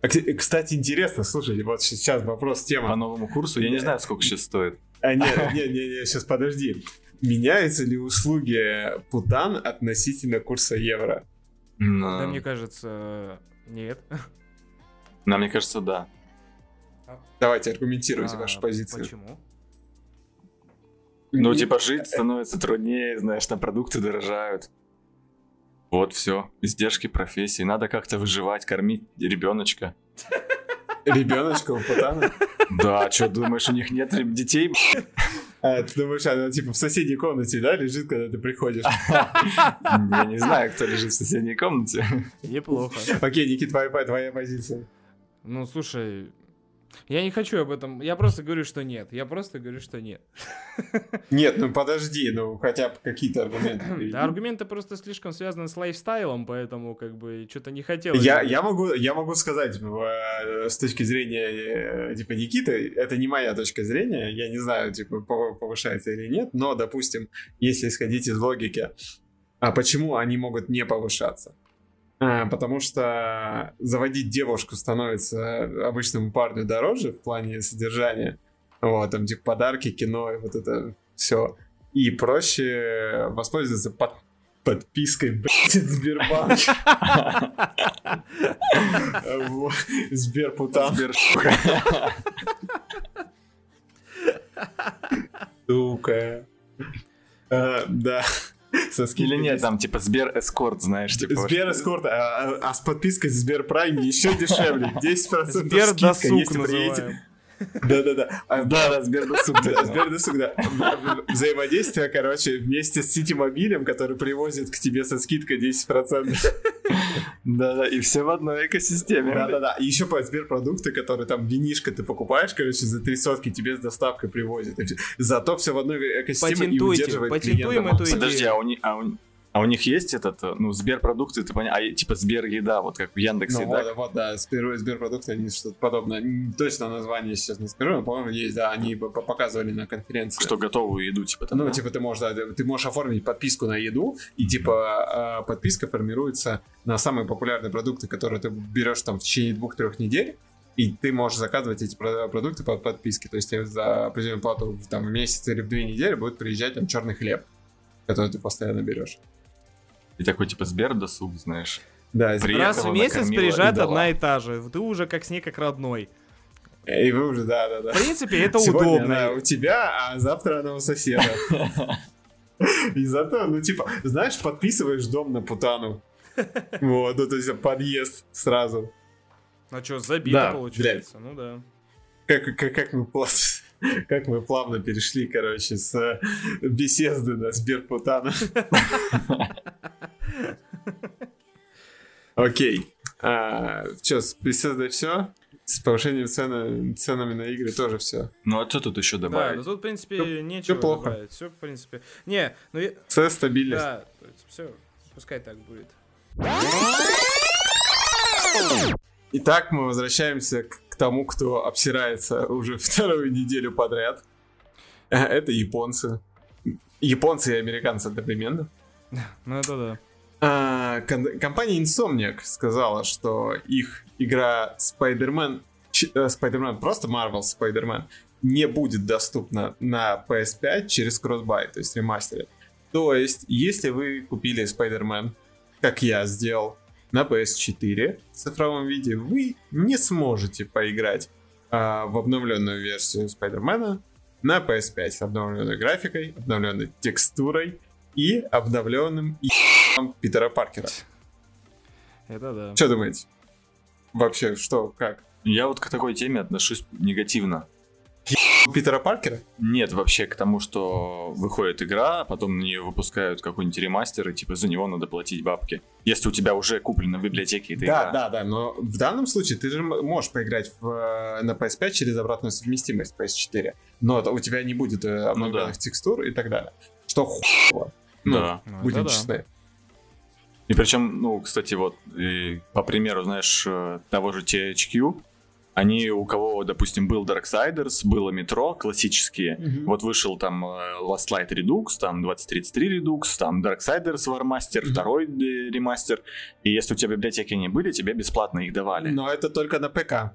А, кс- Кстати, интересно, слушай, вот сейчас вопрос По тема. новому курсу я не знаю, сколько сейчас стоит. А, не, не, не, не, сейчас подожди. меняются ли услуги Путан относительно курса евро? Да, мне кажется, нет. Да, мне кажется, да. Давайте аргументируйте А, вашу позицию. Почему? Ну, типа, жить становится труднее, знаешь, там продукты дорожают. Вот все. Издержки профессии. Надо как-то выживать, кормить ребеночка. Ребеночка у Путана? Да, что думаешь, у них нет детей? А, ты думаешь, она типа в соседней комнате, да, лежит, когда ты приходишь? Я не знаю, кто лежит в соседней комнате. Неплохо. Окей, Никит, твоя, твоя позиция. Ну, слушай, я не хочу об этом. Я просто говорю, что нет. Я просто говорю, что нет. Нет, ну подожди, ну хотя бы какие-то аргументы. Да, аргументы просто слишком связаны с лайфстайлом, поэтому как бы что-то не хотелось. Я, я, могу, я могу сказать, э, с точки зрения э, типа Никиты, это не моя точка зрения, я не знаю, типа пов- повышается или нет, но, допустим, если исходить из логики, а почему они могут не повышаться? А, потому что заводить девушку становится обычному парню дороже в плане содержания, вот, там, типа, подарки, кино и вот это все. И проще воспользоваться под- подпиской, блядь, Сбербанк. Сберпутан. Сбершуха. Сука. А, Да. Со Или нет, 10. там типа Сбер Эскорт, знаешь, типа. Сбер Эскорт, а, а- а с подпиской Сбер Прайм еще дешевле. 10% Сбер скидка, досуг если приедете. Да-да-да. А, Да, да, Сбер Досуг. Да, Сбер досуг, да. Взаимодействие, короче, вместе с Ситимобилем, который привозит к тебе со скидкой 10%. Да, да, и все в одной экосистеме. Да-да-да. И еще по Сберпродукты, которые там винишко ты покупаешь, короче, за три сотки тебе с доставкой привозят. Зато все в одной экосистеме и удерживает патентуем клиента эту максимум. Подожди, а у, них, а, у, них есть этот, э, ну, Сберпродукты, ты понял, а типа Сбер еда, вот как в Яндексе, Ну да? вот, вот, да, Сбер, Сберпродукты, они что-то подобное. Точно название сейчас не скажу, но, по-моему, есть, да, они показывали на конференции. Что готовую еду, типа там. Ну, да? типа, ты можешь, да, ты можешь оформить подписку на еду, и, типа, а, подписка формируется на самые популярные продукты, которые ты берешь там в течение двух-трех недель, и ты можешь заказывать эти про- продукты по подписке. То есть тебе за определенную плату там, в месяц или в две недели будет приезжать там черный хлеб, который ты постоянно берешь. И такой типа Сбер Досуг, знаешь. Да, Приехала, Раз в месяц приезжает и одна и та же. Ты уже как с ней как родной. и вы уже, да-да-да. В принципе, это Сегодня удобно. она у тебя, а завтра она у соседа. И зато, ну, типа, знаешь, подписываешь дом на путану. Вот, ну, то есть подъезд сразу. А что, забито Да, получается? Ну да. Как, как, как, мы, пла- как мы плавно перешли, короче, с э, беседы на Сберпутана. Окей. А, Че, с беседой все? С повышением цены, ценами на игры тоже все. Ну, а что тут еще Да, добавить? ну тут, в принципе, Всё- нечего всё плохо. добавить. Все, в принципе. Не, ну я... Все стабильность. Да, все, пускай так будет. Итак, мы возвращаемся к, к тому, кто обсирается уже вторую неделю подряд. А, Это японцы. Японцы и американцы одновременно. Ну это да. А, компания Insomniac сказала, что их игра Spider-Man, э, Spider-Man, просто Marvel Spider-Man, не будет доступна на PS5 через Crossbuy, то есть ремастере. То есть, если вы купили Spider-Man, как я сделал, на PS4 в цифровом виде, вы не сможете поиграть а, в обновленную версию Spider-Man на PS5 с обновленной графикой, обновленной текстурой и обновленным Питера Паркера. Это да. Что думаете? Вообще, что, как? Я вот к такой теме отношусь негативно. У Питера Паркера? Нет, вообще к тому, что выходит игра, а потом на нее выпускают какой-нибудь ремастер, и типа за него надо платить бабки. Если у тебя уже куплена в библиотеке эта Да, игра. да, да, но в данном случае ты же можешь поиграть в, э, на PS5 через обратную совместимость PS4, но у тебя не будет э, обновленных Ну да. текстур и так далее. Что хуево. Ну, Да. Будем да. честны. И причем, ну, кстати, вот, и по примеру, знаешь, э, того же THQ, они, у кого, допустим, был Darksiders, было метро классические, вот вышел там э, Last Light Redux, там 2033 Redux, там Darksiders Warmaster, Мгм. второй э, ремастер. И если у тебя библиотеки не были, тебе бесплатно их давали. Но это только на ПК.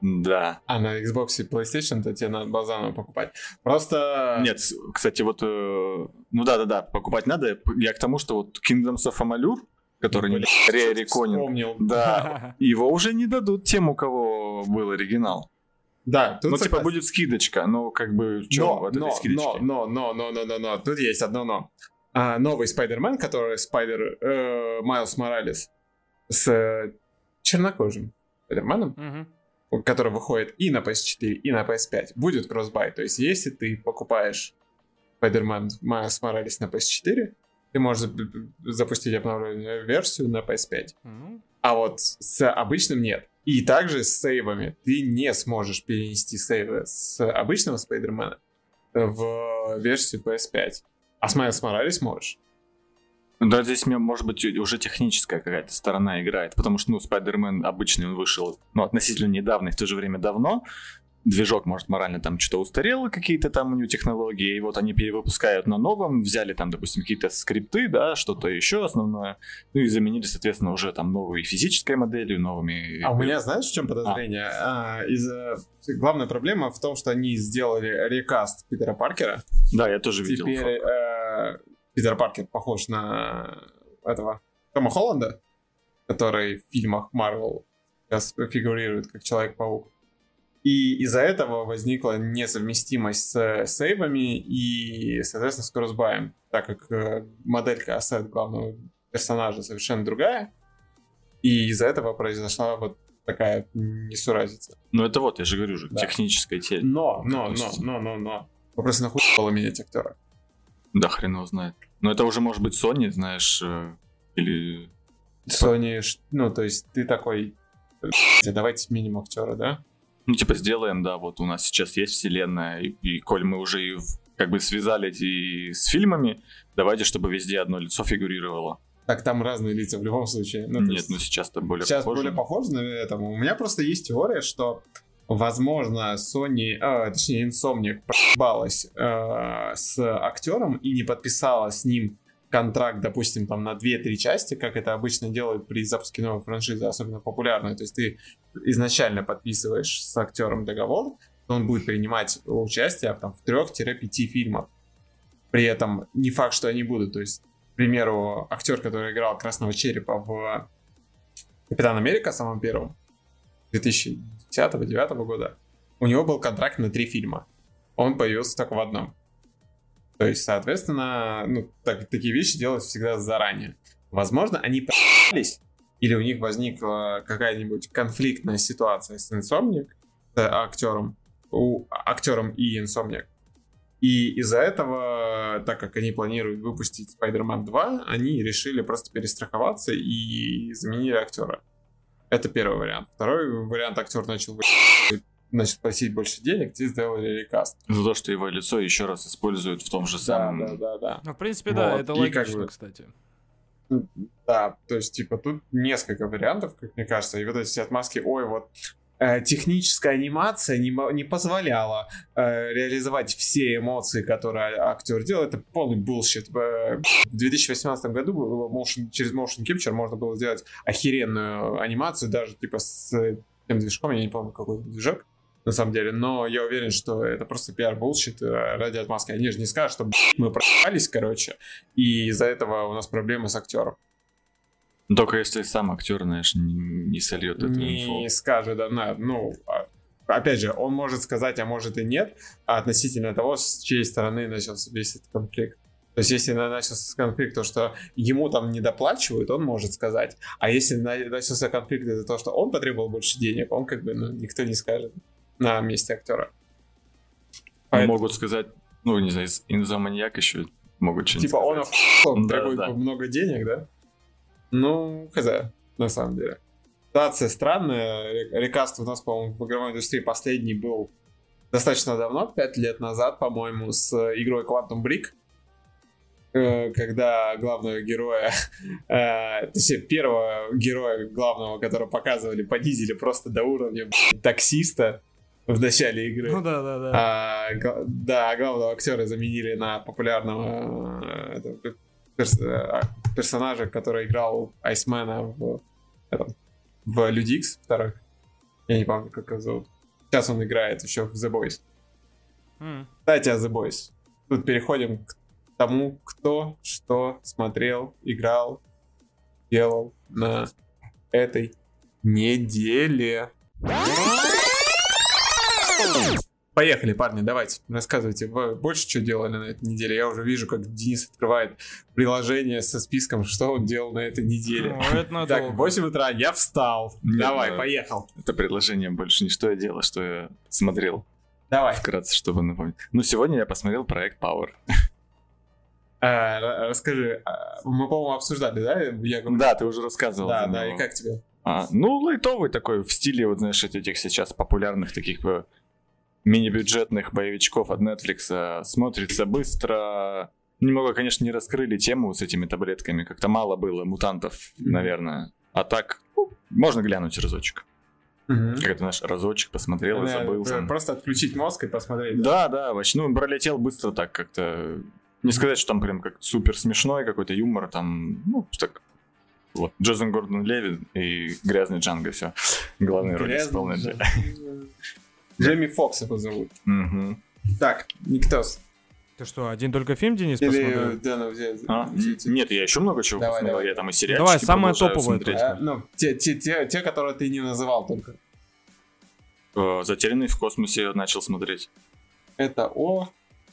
Да. А на Xbox и PlayStation то тебе надо заново покупать. Просто... Нет, кстати, вот... э, ну да-да-да, покупать надо. Я к тому, что вот Kingdoms of Amalur, который не Ре- Реконинг, Вспомнил. да, его уже не дадут тем, у кого был оригинал. Да, тут ну, типа, будет скидочка, но как бы чем но, в этой но, скидочке? но, но, но, но, но, но, тут есть одно но. А, новый Спайдермен, который Спайдер э, Майлз Моралес с э, чернокожим Спайдерменом, Мгм. Который выходит и на PS4, и на PS5, будет кроссбай. То есть, если ты покупаешь Спайдермен Майлз Моралес на PS4, ты можешь зап- запустить обновленную версию на PS5. Ну, А вот с обычным нет. И также с сейвами. Ты не сможешь перенести сейвы с обычного Спайдермена в версию PS5. А с Майлз Моралес можешь. Да, здесь, мне, может быть, уже техническая какая-то сторона играет, потому что, ну, Спайдермен обычный, он вышел, ну, относительно недавно и в то же время давно. Движок, может, морально там что-то устарел, какие-то там у него технологии, и вот они перевыпускают на новом, взяли там, допустим, какие-то скрипты, да, что-то еще основное, ну и заменили, соответственно, уже там новой физической моделью, новыми... А у меня, знаешь, в чем подозрение? А, из-за... Главная проблема в том, что они сделали рекаст Питера Паркера. Да, я тоже видел. Теперь Питер Паркер похож на этого Тома Холланда, который в фильмах Марвел сейчас фигурирует как Человек-паук. И из-за этого возникла несовместимость с сейвами и, соответственно, с кроссбаем, так как э, моделька ассет главного персонажа совершенно другая. И из-за этого произошла вот такая несуразица. Ну это вот, я же говорю же, Да. техническая теле. Но, но, но, но, но, но. Вопрос нахуй было менять актера. Да хрен его знает. Но это уже может быть Sony, знаешь, э, или... Sony, ну, то есть ты такой, «Блядь, а давайте сменим актера, да? Ну, типа, сделаем, да, вот у нас сейчас есть вселенная, и, и коль мы уже и в- как бы связали эти с фильмами, давайте, чтобы везде одно лицо фигурировало. Так там разные лица в любом случае. Ну, Нет, есть ну сейчас-то более сейчас похоже. более похоже на это. У меня просто есть теория, что, возможно, Sony, а, точнее, Insomniac проебалась э, с актером и не подписала с ним контракт, допустим, там на 2-3 части, как это обычно делают при запуске новой франшизы, особенно популярной. То есть ты изначально подписываешь с актером договор, он будет принимать участие там, в 3-5 фильмах. При этом не факт, что они будут. То есть, к примеру, актер, который играл Красного Черепа в Капитан Америка самым первым 2010-2009 года, у него был контракт на три фильма. Он появился только в одном. То есть, соответственно, ну, так- такие вещи делаются всегда заранее. Возможно, они проебались, или у них возникла какая-нибудь конфликтная ситуация с Insomniac, с актером, у, актером и Insomniac. И из-за этого, так как они планируют выпустить Spider-Man 2, они решили просто перестраховаться и заменили актера. Это первый вариант. Второй вариант, актер начал вы- начал просить больше денег, те сделали рекаст. За то, что его лицо еще раз используют в том же Да, самом... да, да, да. Ну, в принципе, да, Вот, это и как логично, бы- кстати. Да, то есть, типа, тут несколько вариантов, как мне кажется, и вот эти все отмазки, ой, вот техническая анимация не, не позволяла э, реализовать все эмоции, которые актер делал, это полный bullshit. Э, В 2018 году motion- через Motion Capture можно было сделать охеренную анимацию, даже типа с тем движком, я не помню, какой движок, на самом деле, но я уверен, что это просто пиар bullshit ради отмазки. Они же не скажут, что «Б***ь, мы проебались, короче, и из-за этого у нас проблемы с актером. Только если сам актер, знаешь, не, не сольет эту не инфу. скажет, да, на- ну, а, опять же, он может сказать, а может и нет, а относительно того, с чьей стороны начался весь этот конфликт. То есть, если на- начался конфликт, то, что ему там не доплачивают, он может сказать. А если на- начался конфликт из-за того, что он потребовал больше денег, он как бы, ну, никто не скажет на месте актера. Поэтому, Могут сказать, ну, не знаю, инзоманьяк еще могут что-нибудь типа, он сказать. охуел, Да, требует да. много денег, да? Ну, хз, на самом деле. Ситуация странная. Ре- Рекаст у нас, по-моему, в игровой индустрии последний был достаточно давно, 5 лет назад, по-моему, с игрой Quantum Brick, э, когда главного героя, э, точнее, первого героя главного, которого показывали, понизили просто до уровня таксиста в начале игры. Ну да, да, да. А, да, главного актера заменили на популярного э, персонажа, который играл Айсмена в, этом, в Людикс второй. Я не помню, как его зовут. Сейчас он играет еще в The Boys. М. Кстати, о The Boys. Тут переходим к тому, кто что смотрел, играл, делал на этой неделе. Поехали, парни, давайте, рассказывайте. Вы больше что делали на этой неделе? Я уже вижу, как Денис открывает приложение со списком, что он делал на этой неделе. Ну, это надолго. Так, в 8 утра я встал. Нет, Давай, ну, поехал. Это предложение больше не что я делал, что я смотрел. Давай. Вкратце, чтобы напомнить. Ну, сегодня я посмотрел проект Power. А, ра- расскажи, а, мы, по-моему, обсуждали, да? Я говорю, Да, ты уже рассказывал. да, да, него. и как тебе? А, ну, лайтовый такой, в стиле, вот знаешь, этих сейчас популярных таких э, мини-бюджетных боевичков от Netflix. а, Смотрится быстро. Немного, конечно, не раскрыли тему с этими таблетками. Как-то мало было мутантов, наверное. А так, ну, можно глянуть разочек. Мгм. Как это наш разочек посмотрел и Да, забыл. про- там. Просто отключить мозг и посмотреть. Да, да, вообще, ну, пролетел быстро так как-то. Не сказать, что там прям как супер смешной какой-то юмор, там, ну, так, вот, Джозен Гордон Леви и Грязный Джанго, все, главные роли исполнили. Джейми Фокс его зовут. Мгм. Так, Никтос. Ты что, один только фильм, Денис, Или посмотрел? да, ну, где- А, где нет, я еще много чего Давай, посмотрел, давай. я там и сериальчики Давай, самое топовое. А, ну, те, те, те, те, которые ты не называл только. Э, Затерянный в космосе начал смотреть. Это О.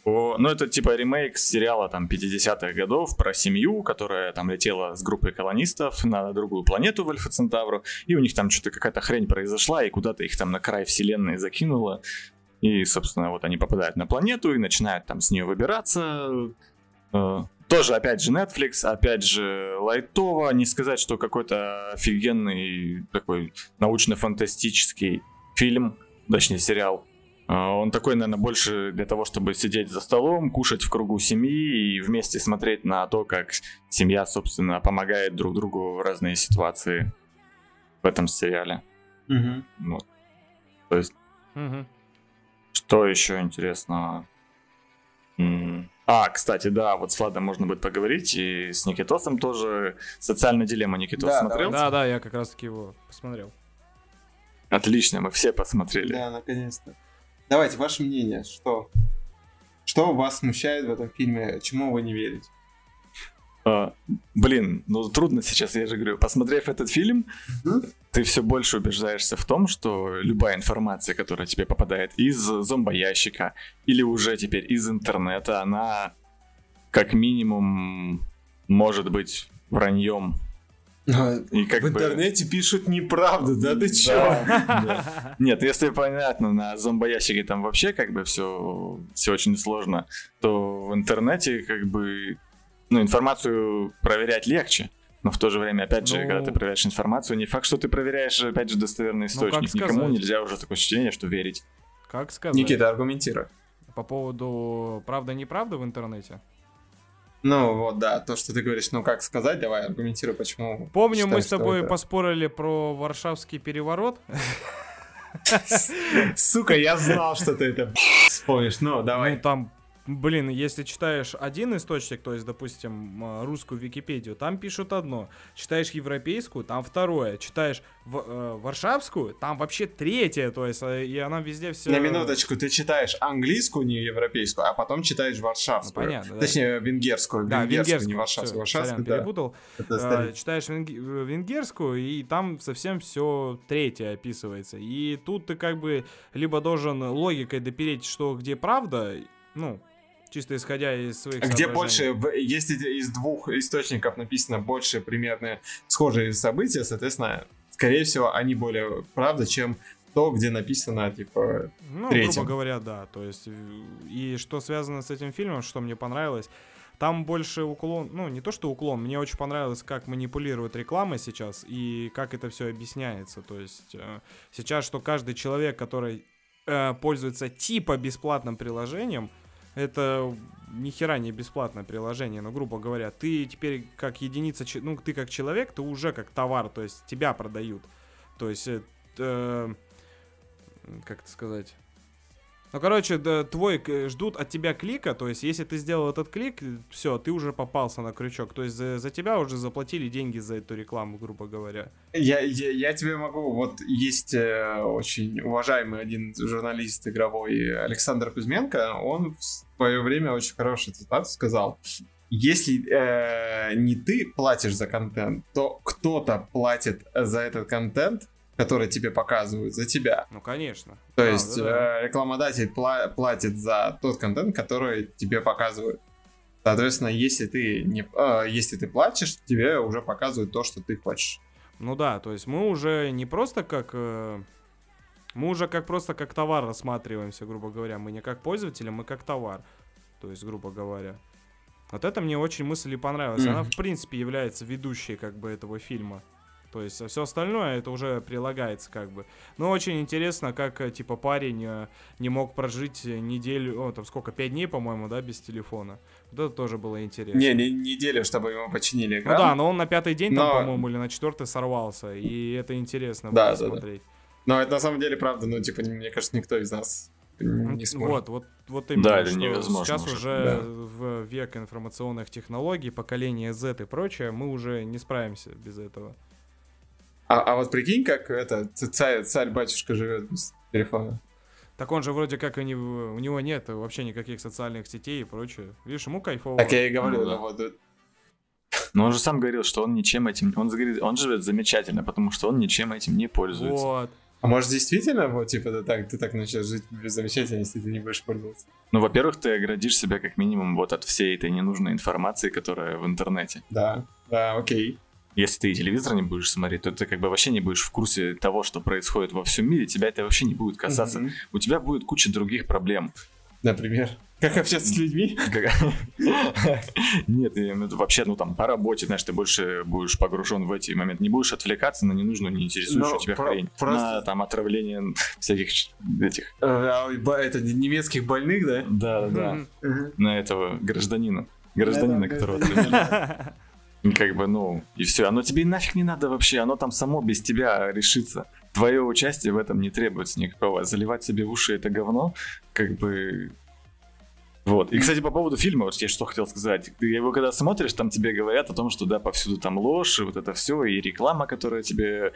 О, ну, это типа ремейк сериала там 50-х годов про семью, которая там летела с группой колонистов на другую планету в Альфа Центавру, и у них там что-то какая-то хрень произошла, и куда-то их там на край вселенной закинуло. И, собственно, вот они попадают на планету и начинают там с нее выбираться. Э, Тоже, опять же, Netflix, опять же, лайтово. Не сказать, что какой-то офигенный такой научно-фантастический фильм, точнее, сериал. А, Он такой, наверное, больше для того, чтобы сидеть за столом, кушать в кругу семьи и вместе смотреть на то, как семья, собственно, помогает друг другу в разные ситуации в этом сериале. Мгм. Вот. То есть, Мгм. что еще интересного? М, А, кстати, да, вот с Владом можно будет поговорить, и с Никитосом тоже. Социальная дилемма Никитос Да, смотрел? Да, да, я как раз таки его посмотрел. Отлично, мы все посмотрели. Да, наконец-то. Давайте, ваше мнение, что? Что вас смущает в этом фильме? Чему вы не верите? А, блин, ну трудно сейчас, я же говорю, посмотрев этот фильм, ты все больше убеждаешься в том, что любая информация, которая тебе попадает из зомбоящика или уже теперь из интернета, она как минимум может быть враньем. И как в бы- интернете пишут неправду, да ты чё? Да. Нет, если понятно, на зомбоящике там вообще как бы все, все очень сложно, то в интернете как бы ну, информацию проверять легче. Но в то же время, опять же, Ну- когда ты проверяешь информацию, не факт, что ты проверяешь, опять же, достоверный Ну, источник. Никому сказать? нельзя уже такое ощущение, что верить. Как сказать? Никита, аргументируй. По поводу правда-неправда в интернете? Ну вот, да, то, что ты говоришь, ну как сказать, давай аргументируй, почему. Помню, мы считаешь, с тобой это- поспорили про Варшавский переворот. Сука, я знал, что ты это вспомнишь. Ну, Ну, давай. там, блин, если читаешь один источник, то есть, допустим, русскую Википедию, там пишут одно. Читаешь европейскую, там второе. Читаешь в- э, варшавскую, там вообще третье. То есть, э, и она везде все... На минуточку, ты читаешь английскую, не европейскую, а потом читаешь варшавскую. Ну, понятно, да. Точнее, венгерскую. Да, венгерскую, венгерскую. не варшавскую. всё, Варшавскую, сорян, да. перепутал. Это Э, читаешь венг- э, венгерскую, и там совсем все третье описывается. И тут ты как бы либо должен логикой допереть, что где правда, ну, чисто исходя из своих Где больше, если из двух источников написано больше примерно схожие события, соответственно, скорее всего, они более правда, чем то, где написано, типа, Ну, третьем. грубо говоря, да. То есть, и что связано с этим фильмом, что мне понравилось, там больше уклон, ну, не то что уклон, мне очень понравилось, как манипулирует реклама сейчас и как это все объясняется. То есть, э, сейчас, что каждый человек, который э, пользуется типа бесплатным приложением, это ни хера не бесплатное приложение, но, грубо говоря, ты теперь как единица, ну, ты как человек, ты уже как товар, то есть тебя продают. То есть, э, э, как это сказать? Ну, короче, да, твой к- ждут от тебя клика, то есть, если ты сделал этот клик, все, ты уже попался на крючок. То есть за, за тебя уже заплатили деньги за эту рекламу, грубо говоря. Я, я, я тебе могу, вот есть э, очень уважаемый один журналист игровой Александр Кузьменко, он в свое время очень хорошую цитату сказал. Если э, не ты платишь за контент, то кто-то платит за этот контент, который тебе показывают, за тебя. Ну, конечно. То Да, есть да, да. э, рекламодатель пла- платит за тот контент, который тебе показывают. Соответственно, если ты не, э, если ты платишь, тебе уже показывают то, что ты хочешь. Ну да, то есть мы уже не просто как... э, мы уже как просто как товар рассматриваемся, грубо говоря. Мы не как пользователи, мы как товар. То есть, грубо говоря. Вот это мне очень мысль и понравилась. Она, Мгм. в принципе, является ведущей как бы этого фильма. То есть, все остальное это уже прилагается как бы. Но очень интересно, как, э, типа, парень э, не мог прожить э, неделю, о, там сколько, пять дней, по-моему, да, без телефона. Вот это тоже было интересно. Не, не неделю, чтобы ему починили Ну экран. да, но он на пятый день, там, Но- по-моему, или на четвертый сорвался. И это интересно Да, было да, да. смотреть. Но это на самом деле правда, ну, типа, мне кажется, никто из нас не сможет. Вот, вот, вот именно. Да, это что невозможно Сейчас уже, уже да. в век информационных технологий, поколение Z и прочее, мы уже не справимся без этого. А, а вот прикинь, как это ц- царь, царь-батюшка живет без телефона. Так он же вроде как и не, у него нет вообще никаких социальных сетей и прочее. Видишь, ему кайфово. Так я и говорю, Ну ну, да. вот, Но он же сам говорил, что он ничем этим... Он, говорит, он живет замечательно, потому что он ничем этим не пользуется. Вот. А может действительно, вот, типа, ты так, ты так начнешь жить без замечательно, если ты не будешь пользоваться? Ну, во-первых, ты оградишь себя как минимум вот от всей этой ненужной информации, которая в интернете. Да, да, окей. Если ты и телевизор не будешь смотреть, то ты как бы вообще не будешь в курсе того, что происходит во всем мире, тебя это вообще не будет касаться. Мгм. У тебя будет куча других проблем. Например, как общаться с людьми? Нет, виду вообще, ну там по работе, знаешь, ты больше будешь погружен в эти моменты, не будешь отвлекаться на ненужную, не интересующую Ну, тебя хрень. просто- На там отравление всяких этих. Э, а, Это немецких больных, да? Да, да. Мгм. На этого гражданина. Гражданина, которого гражданина. Как бы, ну, и все. Оно тебе нафиг не надо вообще, оно там само без тебя решится. Твое участие в этом не требуется никакого. Заливать себе в уши это говно, как бы... Вот. И, кстати, по поводу фильма, вот я что хотел сказать. Ты его когда смотришь, там тебе говорят о том, что, да, повсюду там ложь, и вот это все, и реклама, которая тебе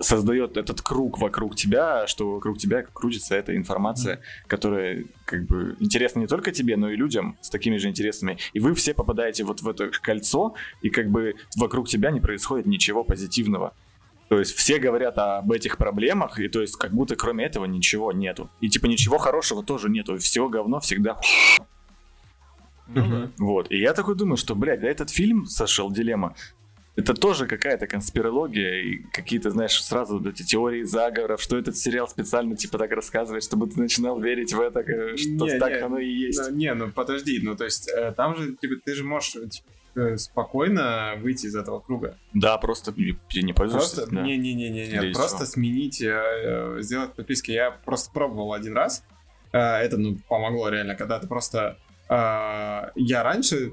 создает этот круг вокруг тебя, что вокруг тебя крутится эта информация, которая как бы интересна не только тебе, но и людям с такими же интересами. И вы все попадаете вот в это кольцо, и как бы вокруг тебя не происходит ничего позитивного. То есть все говорят об этих проблемах, и то есть как будто кроме этого ничего нету. И типа ничего хорошего тоже нету. Все говно всегда Ну да. Вот. И я такой думаю, что, блядь, да этот фильм «Сошел дилемма», это тоже какая-то конспирология и какие-то, знаешь, сразу эти теории заговоров, что этот сериал специально типа так рассказывает, чтобы ты начинал верить в это, э, что Не, так не, оно и есть. Ну, Не, ну подожди, ну то есть э, там же типа, ты же можешь типа, спокойно выйти из этого круга. Да, просто не, не пользуешься. Просто да. не-не-не-не, Скорее просто всего. сменить, э, э, сделать подписки. Я просто пробовал один раз. Это ну помогло реально, когда ты просто я раньше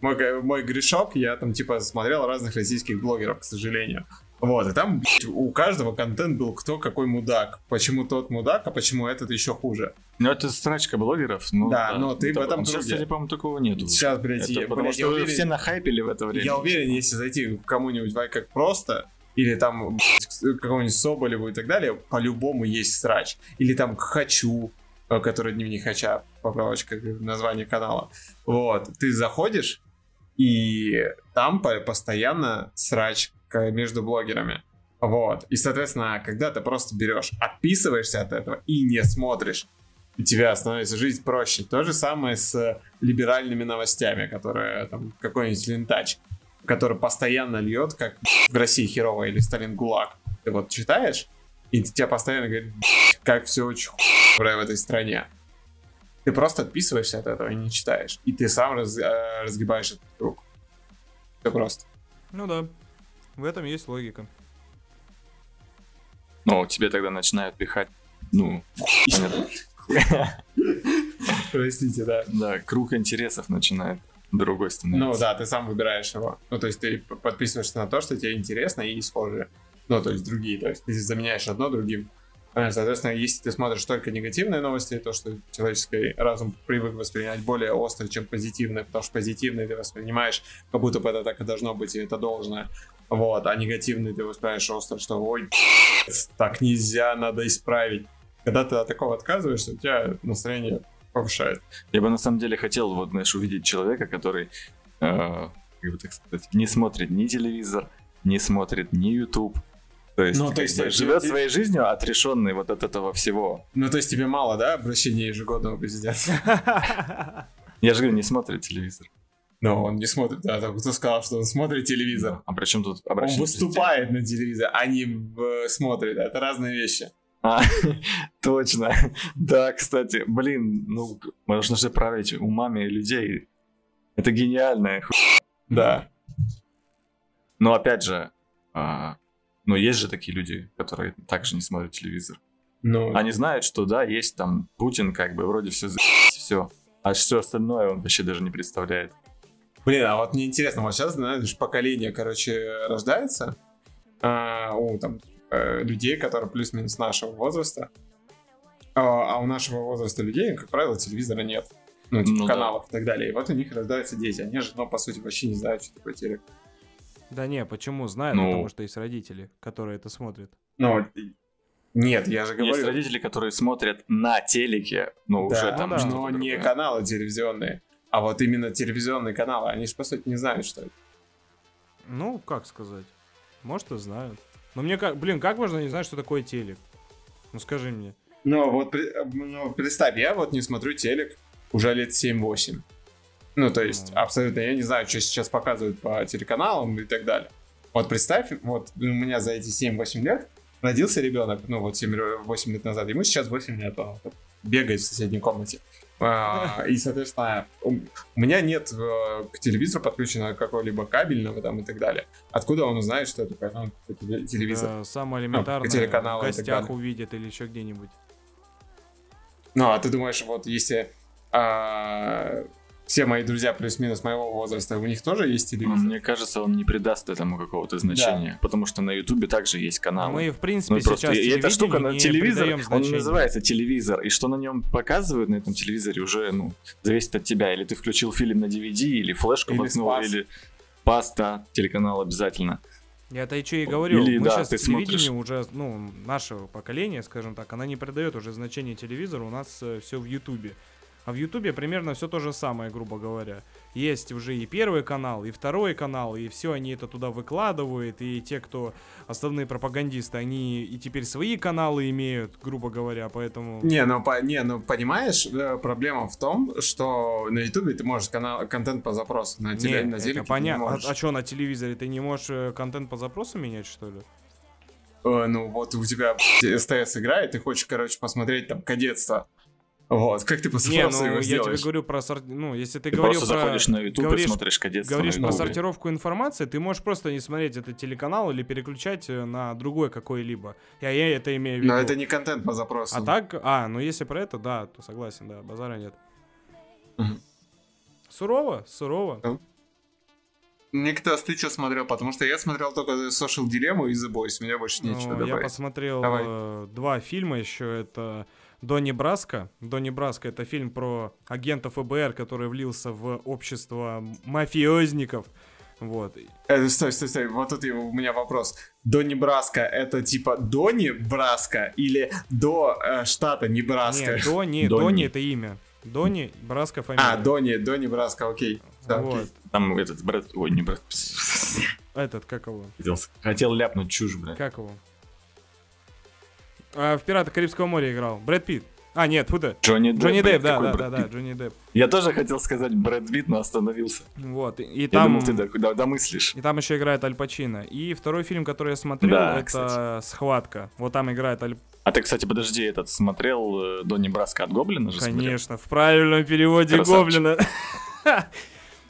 мой, мой грешок, я там типа смотрел разных российских блогеров, к сожалению. Вот, и там у каждого контент был кто какой мудак. Почему тот мудак, а почему этот еще хуже. Ну, это срачка блогеров. Ну, Да, но ты в Это- этом Сейчас, кстати, по-моему, такого нету. Сейчас, блядь, Это я, потому блядь, я что уверен, все нахайпили в это время. Я уверен, если зайти к кому-нибудь в как просто, или там к какому-нибудь Соболеву и так далее, по-любому есть срач. Или там к Хочу, который дневник Хача, поправочка к названию канала. Вот, ты заходишь, и там по- постоянно срач между блогерами. Вот. И, соответственно, когда ты просто берешь, отписываешься от этого и не смотришь, у тебя становится жизнь проще. То же самое с либеральными новостями, которые там какой-нибудь лентач, который постоянно льет, как в России херово или Сталин ГУЛАГ. Ты вот читаешь, и тебя постоянно говорят, как все очень хуево в этой стране. Ты просто отписываешься от этого и не читаешь. И ты сам раз- э, разгибаешь этот круг. Все просто. Ну да. В этом есть логика. Но тебе тогда начинают пихать, ну. Простите, да. да, круг интересов начинает другой Ну становиться. да, ты сам выбираешь его. Ну, то есть ты подписываешься на то, что тебе интересно и схожие. Ну, то есть другие. То есть ты заменяешь одно другим. А, Соответственно, если ты смотришь только негативные новости, то, что человеческий разум привык воспринимать более остро, чем позитивные, потому что позитивные ты воспринимаешь, как будто бы это так и должно быть, и это должно. Вот, а негативные ты воспринимаешь остро, что ой, так нельзя, надо исправить. Когда ты от такого отказываешься, у тебя настроение повышает. Я бы на самом деле хотел, вот, знаешь, увидеть человека, который, э, как бы так сказать, не смотрит ни телевизор, не смотрит ни YouTube. То есть, Ну, то есть, бы э, живет ты- своей жизнью, отрешенный вот от этого всего. Ну, то есть тебе мало, да, обращения ежегодного президента? Я же говорю, не смотрит телевизор. Но он не смотрит, да, кто сказал, что он смотрит телевизор. А при чем тут Он обращение выступает на телевизоре, а не э, смотрит. Это разные вещи. А, точно. Да, кстати, блин, ну, можно же править умами людей. Это гениальная ху... Да. Но опять же, а, ну, есть же такие люди, которые также не смотрят телевизор. Ну, Они знают, что да, есть там Путин, как бы вроде все все. А все остальное он вообще даже не представляет. блин, а вот мне интересно, вот сейчас, знаешь, поколение, короче, рождается а, у там э, людей, которые плюс-минус нашего возраста. А, а у нашего возраста людей, как правило, телевизора нет. Ну, типа Ну да. каналов и так далее. И вот у них рождаются дети. Они же, ну, по сути, вообще не знают, что такое телек. Да не, почему? Знаю, Ну. потому что есть родители, которые это смотрят. Ну, нет, я же говорю... Есть родители, которые смотрят на телеке, ну, Да, уже там да. что-то но не другое. каналы телевизионные, а вот именно телевизионные каналы. Они же, по сути, не знают, что это. Ну, как сказать? Может, и знают. Но мне как, блин, как можно не знать, что такое телек? Ну скажи мне. Ну, вот ну, представь, я вот не смотрю телек уже лет 7-8. Ну, то есть, Ну. абсолютно, я не знаю, что сейчас показывают по телеканалам и так далее. Вот представь, вот у меня за эти 7-8 лет родился ребенок, ну, вот 7-8 лет назад, ему сейчас 8 лет, он бегает в соседней комнате. А, И, соответственно, у меня нет э, к телевизору подключено какого-либо кабельного там и так далее. Откуда он узнает, что это ну, теле- телевизор? Да, самое элементарное телеканалы в и так гостях увидят или еще где-нибудь. Ну, а ты думаешь, вот если а, все мои друзья плюс-минус моего возраста, у них тоже есть телевизор? Мне кажется, он не придаст этому какого-то значения, потому что на Ютубе также есть каналы. Мы, в принципе, Ну, просто сейчас и эта штука на телевизор, он значения. называется телевизор, и что на нем показывают на этом телевизоре уже, ну, зависит от тебя. Или ты включил фильм на DVD, или флешку Или воткнул, Спас. или паста, телеканал обязательно. Я то и что и говорю. Или, мы да, сейчас ты телевидению уже, ну, нашего поколения, скажем так, она не придает уже значение телевизору, у нас все в Ютубе. А в Ютубе примерно все то же самое, грубо говоря. Есть уже и первый канал, и второй канал, и все они это туда выкладывают, и те, кто основные пропагандисты, они и теперь свои каналы имеют, грубо говоря, поэтому... Не, ну, по- не, ну понимаешь, э, проблема в том, что на Ютубе ты можешь канал, контент по запросу, на, теле, Не, на телеке понятно. можешь. А, что на телевизоре ты не можешь э, контент по запросу менять, что ли? Э, ну вот у тебя СТС играет, ты хочешь, короче, посмотреть там кадетство. Вот, как ты Не, ну его я тебе сделаешь? говорю про сор- ну если ты, Ты говорил просто про заходишь на YouTube говоришь- и смотришь кадетство говоришь про сортировку информации, ты можешь просто не смотреть этот телеканал или переключать э, на другой какой-либо. Я, я это имею в виду. Но это не контент по запросу. А так, а, ну если про это, да, то согласен, да, базара нет. Сурово, сурово. Никто, ты что смотрел? Потому что я смотрел только Social Dilemma и The Boys, у меня больше нечего Ну, я добавить. посмотрел Давай. э, два фильма еще. Это Донни Браско. Донни Браско это фильм про агента ФБР, который влился в общество мафиозников. Вот. Э, стой, стой, стой, вот тут у меня вопрос. Донни Браска это типа Донни Браска или до э, штата Небраска? Не, Донни, Донни. Донни это имя. Донни Браско фамилия. А, Донни, Донни Браска, окей. Да, вот. окей. Там этот Брэд... Ой, не Брэд... Этот, как его? Хотел, хотел ляпнуть чушь, блядь. Как его? А, в «Пираты Карибского моря» играл. Брэд Питт. А, нет, фу да. Джонни Депп. Джонни блядь, Депп, да, да, да, да? Джонни Депп. Я тоже хотел сказать Брэд Питт, но остановился. Вот, и, и Я там... думал, ты до- до- домыслишь. И там еще играет Аль Пачино. И второй фильм, который я смотрел, Да, это кстати. «Схватка». Вот там играет Аль... А ты, кстати, подожди, этот смотрел э, Донни Браска от Гоблина же смотрел? Конечно, в правильном переводе Красавчик. Гоблина.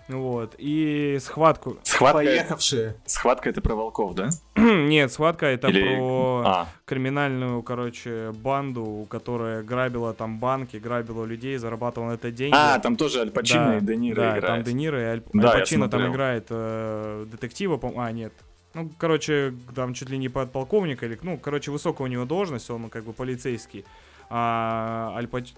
Вот, и «Схватку». Схватка, Поехавшие. схватка это про волков, да? Нет, «Схватка» это Или- про А, криминальную, короче, банду, которая грабила там банки, грабила людей, зарабатывала на это деньги. а, там тоже Аль Пачино Да, и Де Ниро да, играют. там Де Ниро и Аль, Да, Аль Пачино там играет э, детектива, по А, нет. Ну, короче, там чуть ли не подполковника, или, ну, короче, высокая у него должность, он как бы полицейский. А, Аль Пач...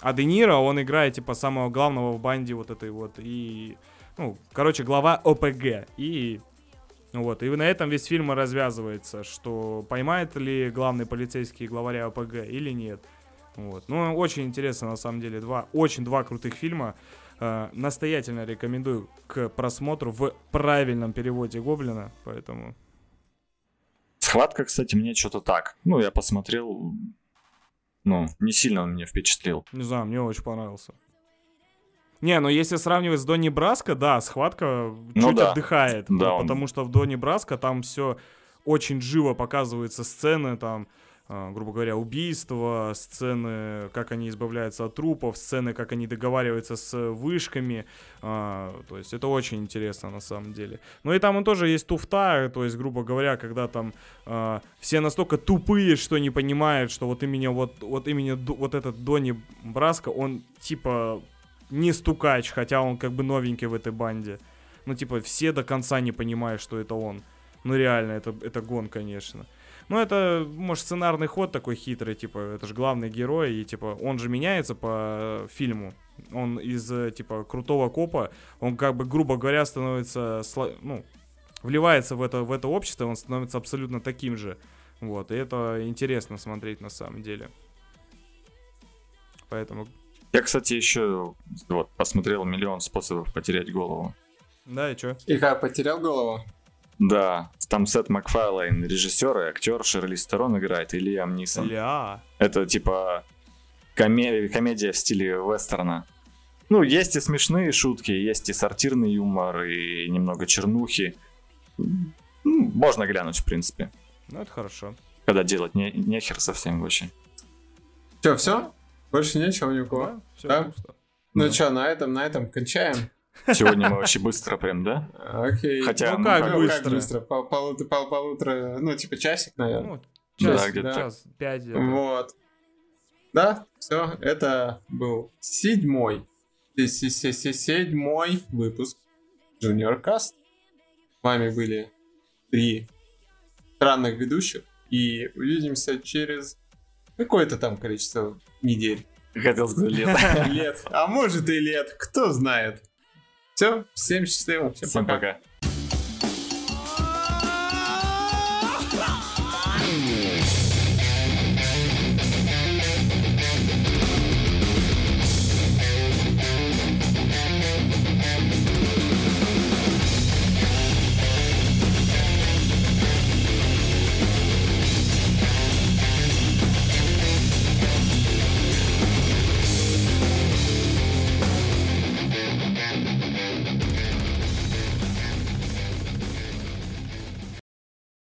а Де Ниро, он играет, типа, самого главного в банде вот этой вот. И, ну, короче, глава ОПГ. И вот, и на этом весь фильм развязывается, что поймает ли главный полицейский главаря ОПГ или нет. Вот. Ну, очень интересно, на самом деле, два, очень два крутых фильма. Э, настоятельно рекомендую к просмотру в правильном переводе Гоблина, поэтому... Схватка, кстати, мне что-то так. Ну, я посмотрел, ну, не сильно он меня впечатлил. Не знаю, мне очень понравился. Не, ну если сравнивать с Донни Браско, да, схватка Ну чуть да. отдыхает. Да, ну, он- Потому что в Донни Браско там все очень живо показываются сцены, там, грубо говоря, убийства, сцены, как они избавляются от трупов, сцены, как они договариваются с вышками. а, то есть это очень интересно на самом деле. Ну и там и тоже есть туфта, то есть, грубо говоря, когда там а, все настолько тупые, что не понимают, что вот именно вот, вот именно вот этот Донни Браско, он типа не стукач, хотя он как бы новенький в этой банде. Ну, типа, все до конца не понимают, что это он. Ну, реально, это, это гон, конечно. Ну, это, может, сценарный ход такой хитрый, типа, это же главный герой, и, типа, он же меняется по фильму. Он из, типа, крутого копа, он, как бы, грубо говоря, становится, ну, вливается в это, в это общество, он становится абсолютно таким же. Вот, и это интересно смотреть на самом деле. Поэтому, Я, кстати, еще вот посмотрел миллион способов потерять голову. да, и чё? И как, потерял голову? Да, там Сет Макфарлейн, режиссер и актер, Шерли Стерон играет, и Лиам Нисон. Ля. Это типа коме- комедия в стиле вестерна. Ну, есть и смешные шутки, есть и сортирный юмор, и немного чернухи. Ну, можно глянуть, в принципе. Ну, это хорошо. Когда делать не, нехер совсем вообще. Че, все? Больше нечего ни у кого? Да, всё Да? пусто. Ну Да. что, на этом, на этом кончаем? Сегодня мы вообще быстро прям, да? Окей. Хотя, Ну ну, как Ну, быстро? как быстро? Пол- пол- Полутора, ну, типа часик, наверное. Ну, Да, час, где-то час, пять. где-то. Вот. Да, все, это был седьмой, се- се- се- се- седьмой выпуск Junior Cast. С вами были три странных ведущих, и увидимся через какое-то там количество недель, Хотел сказать лето. лет, а может и лет, кто знает. Все, всем счастливо, всем Всем пока. пока.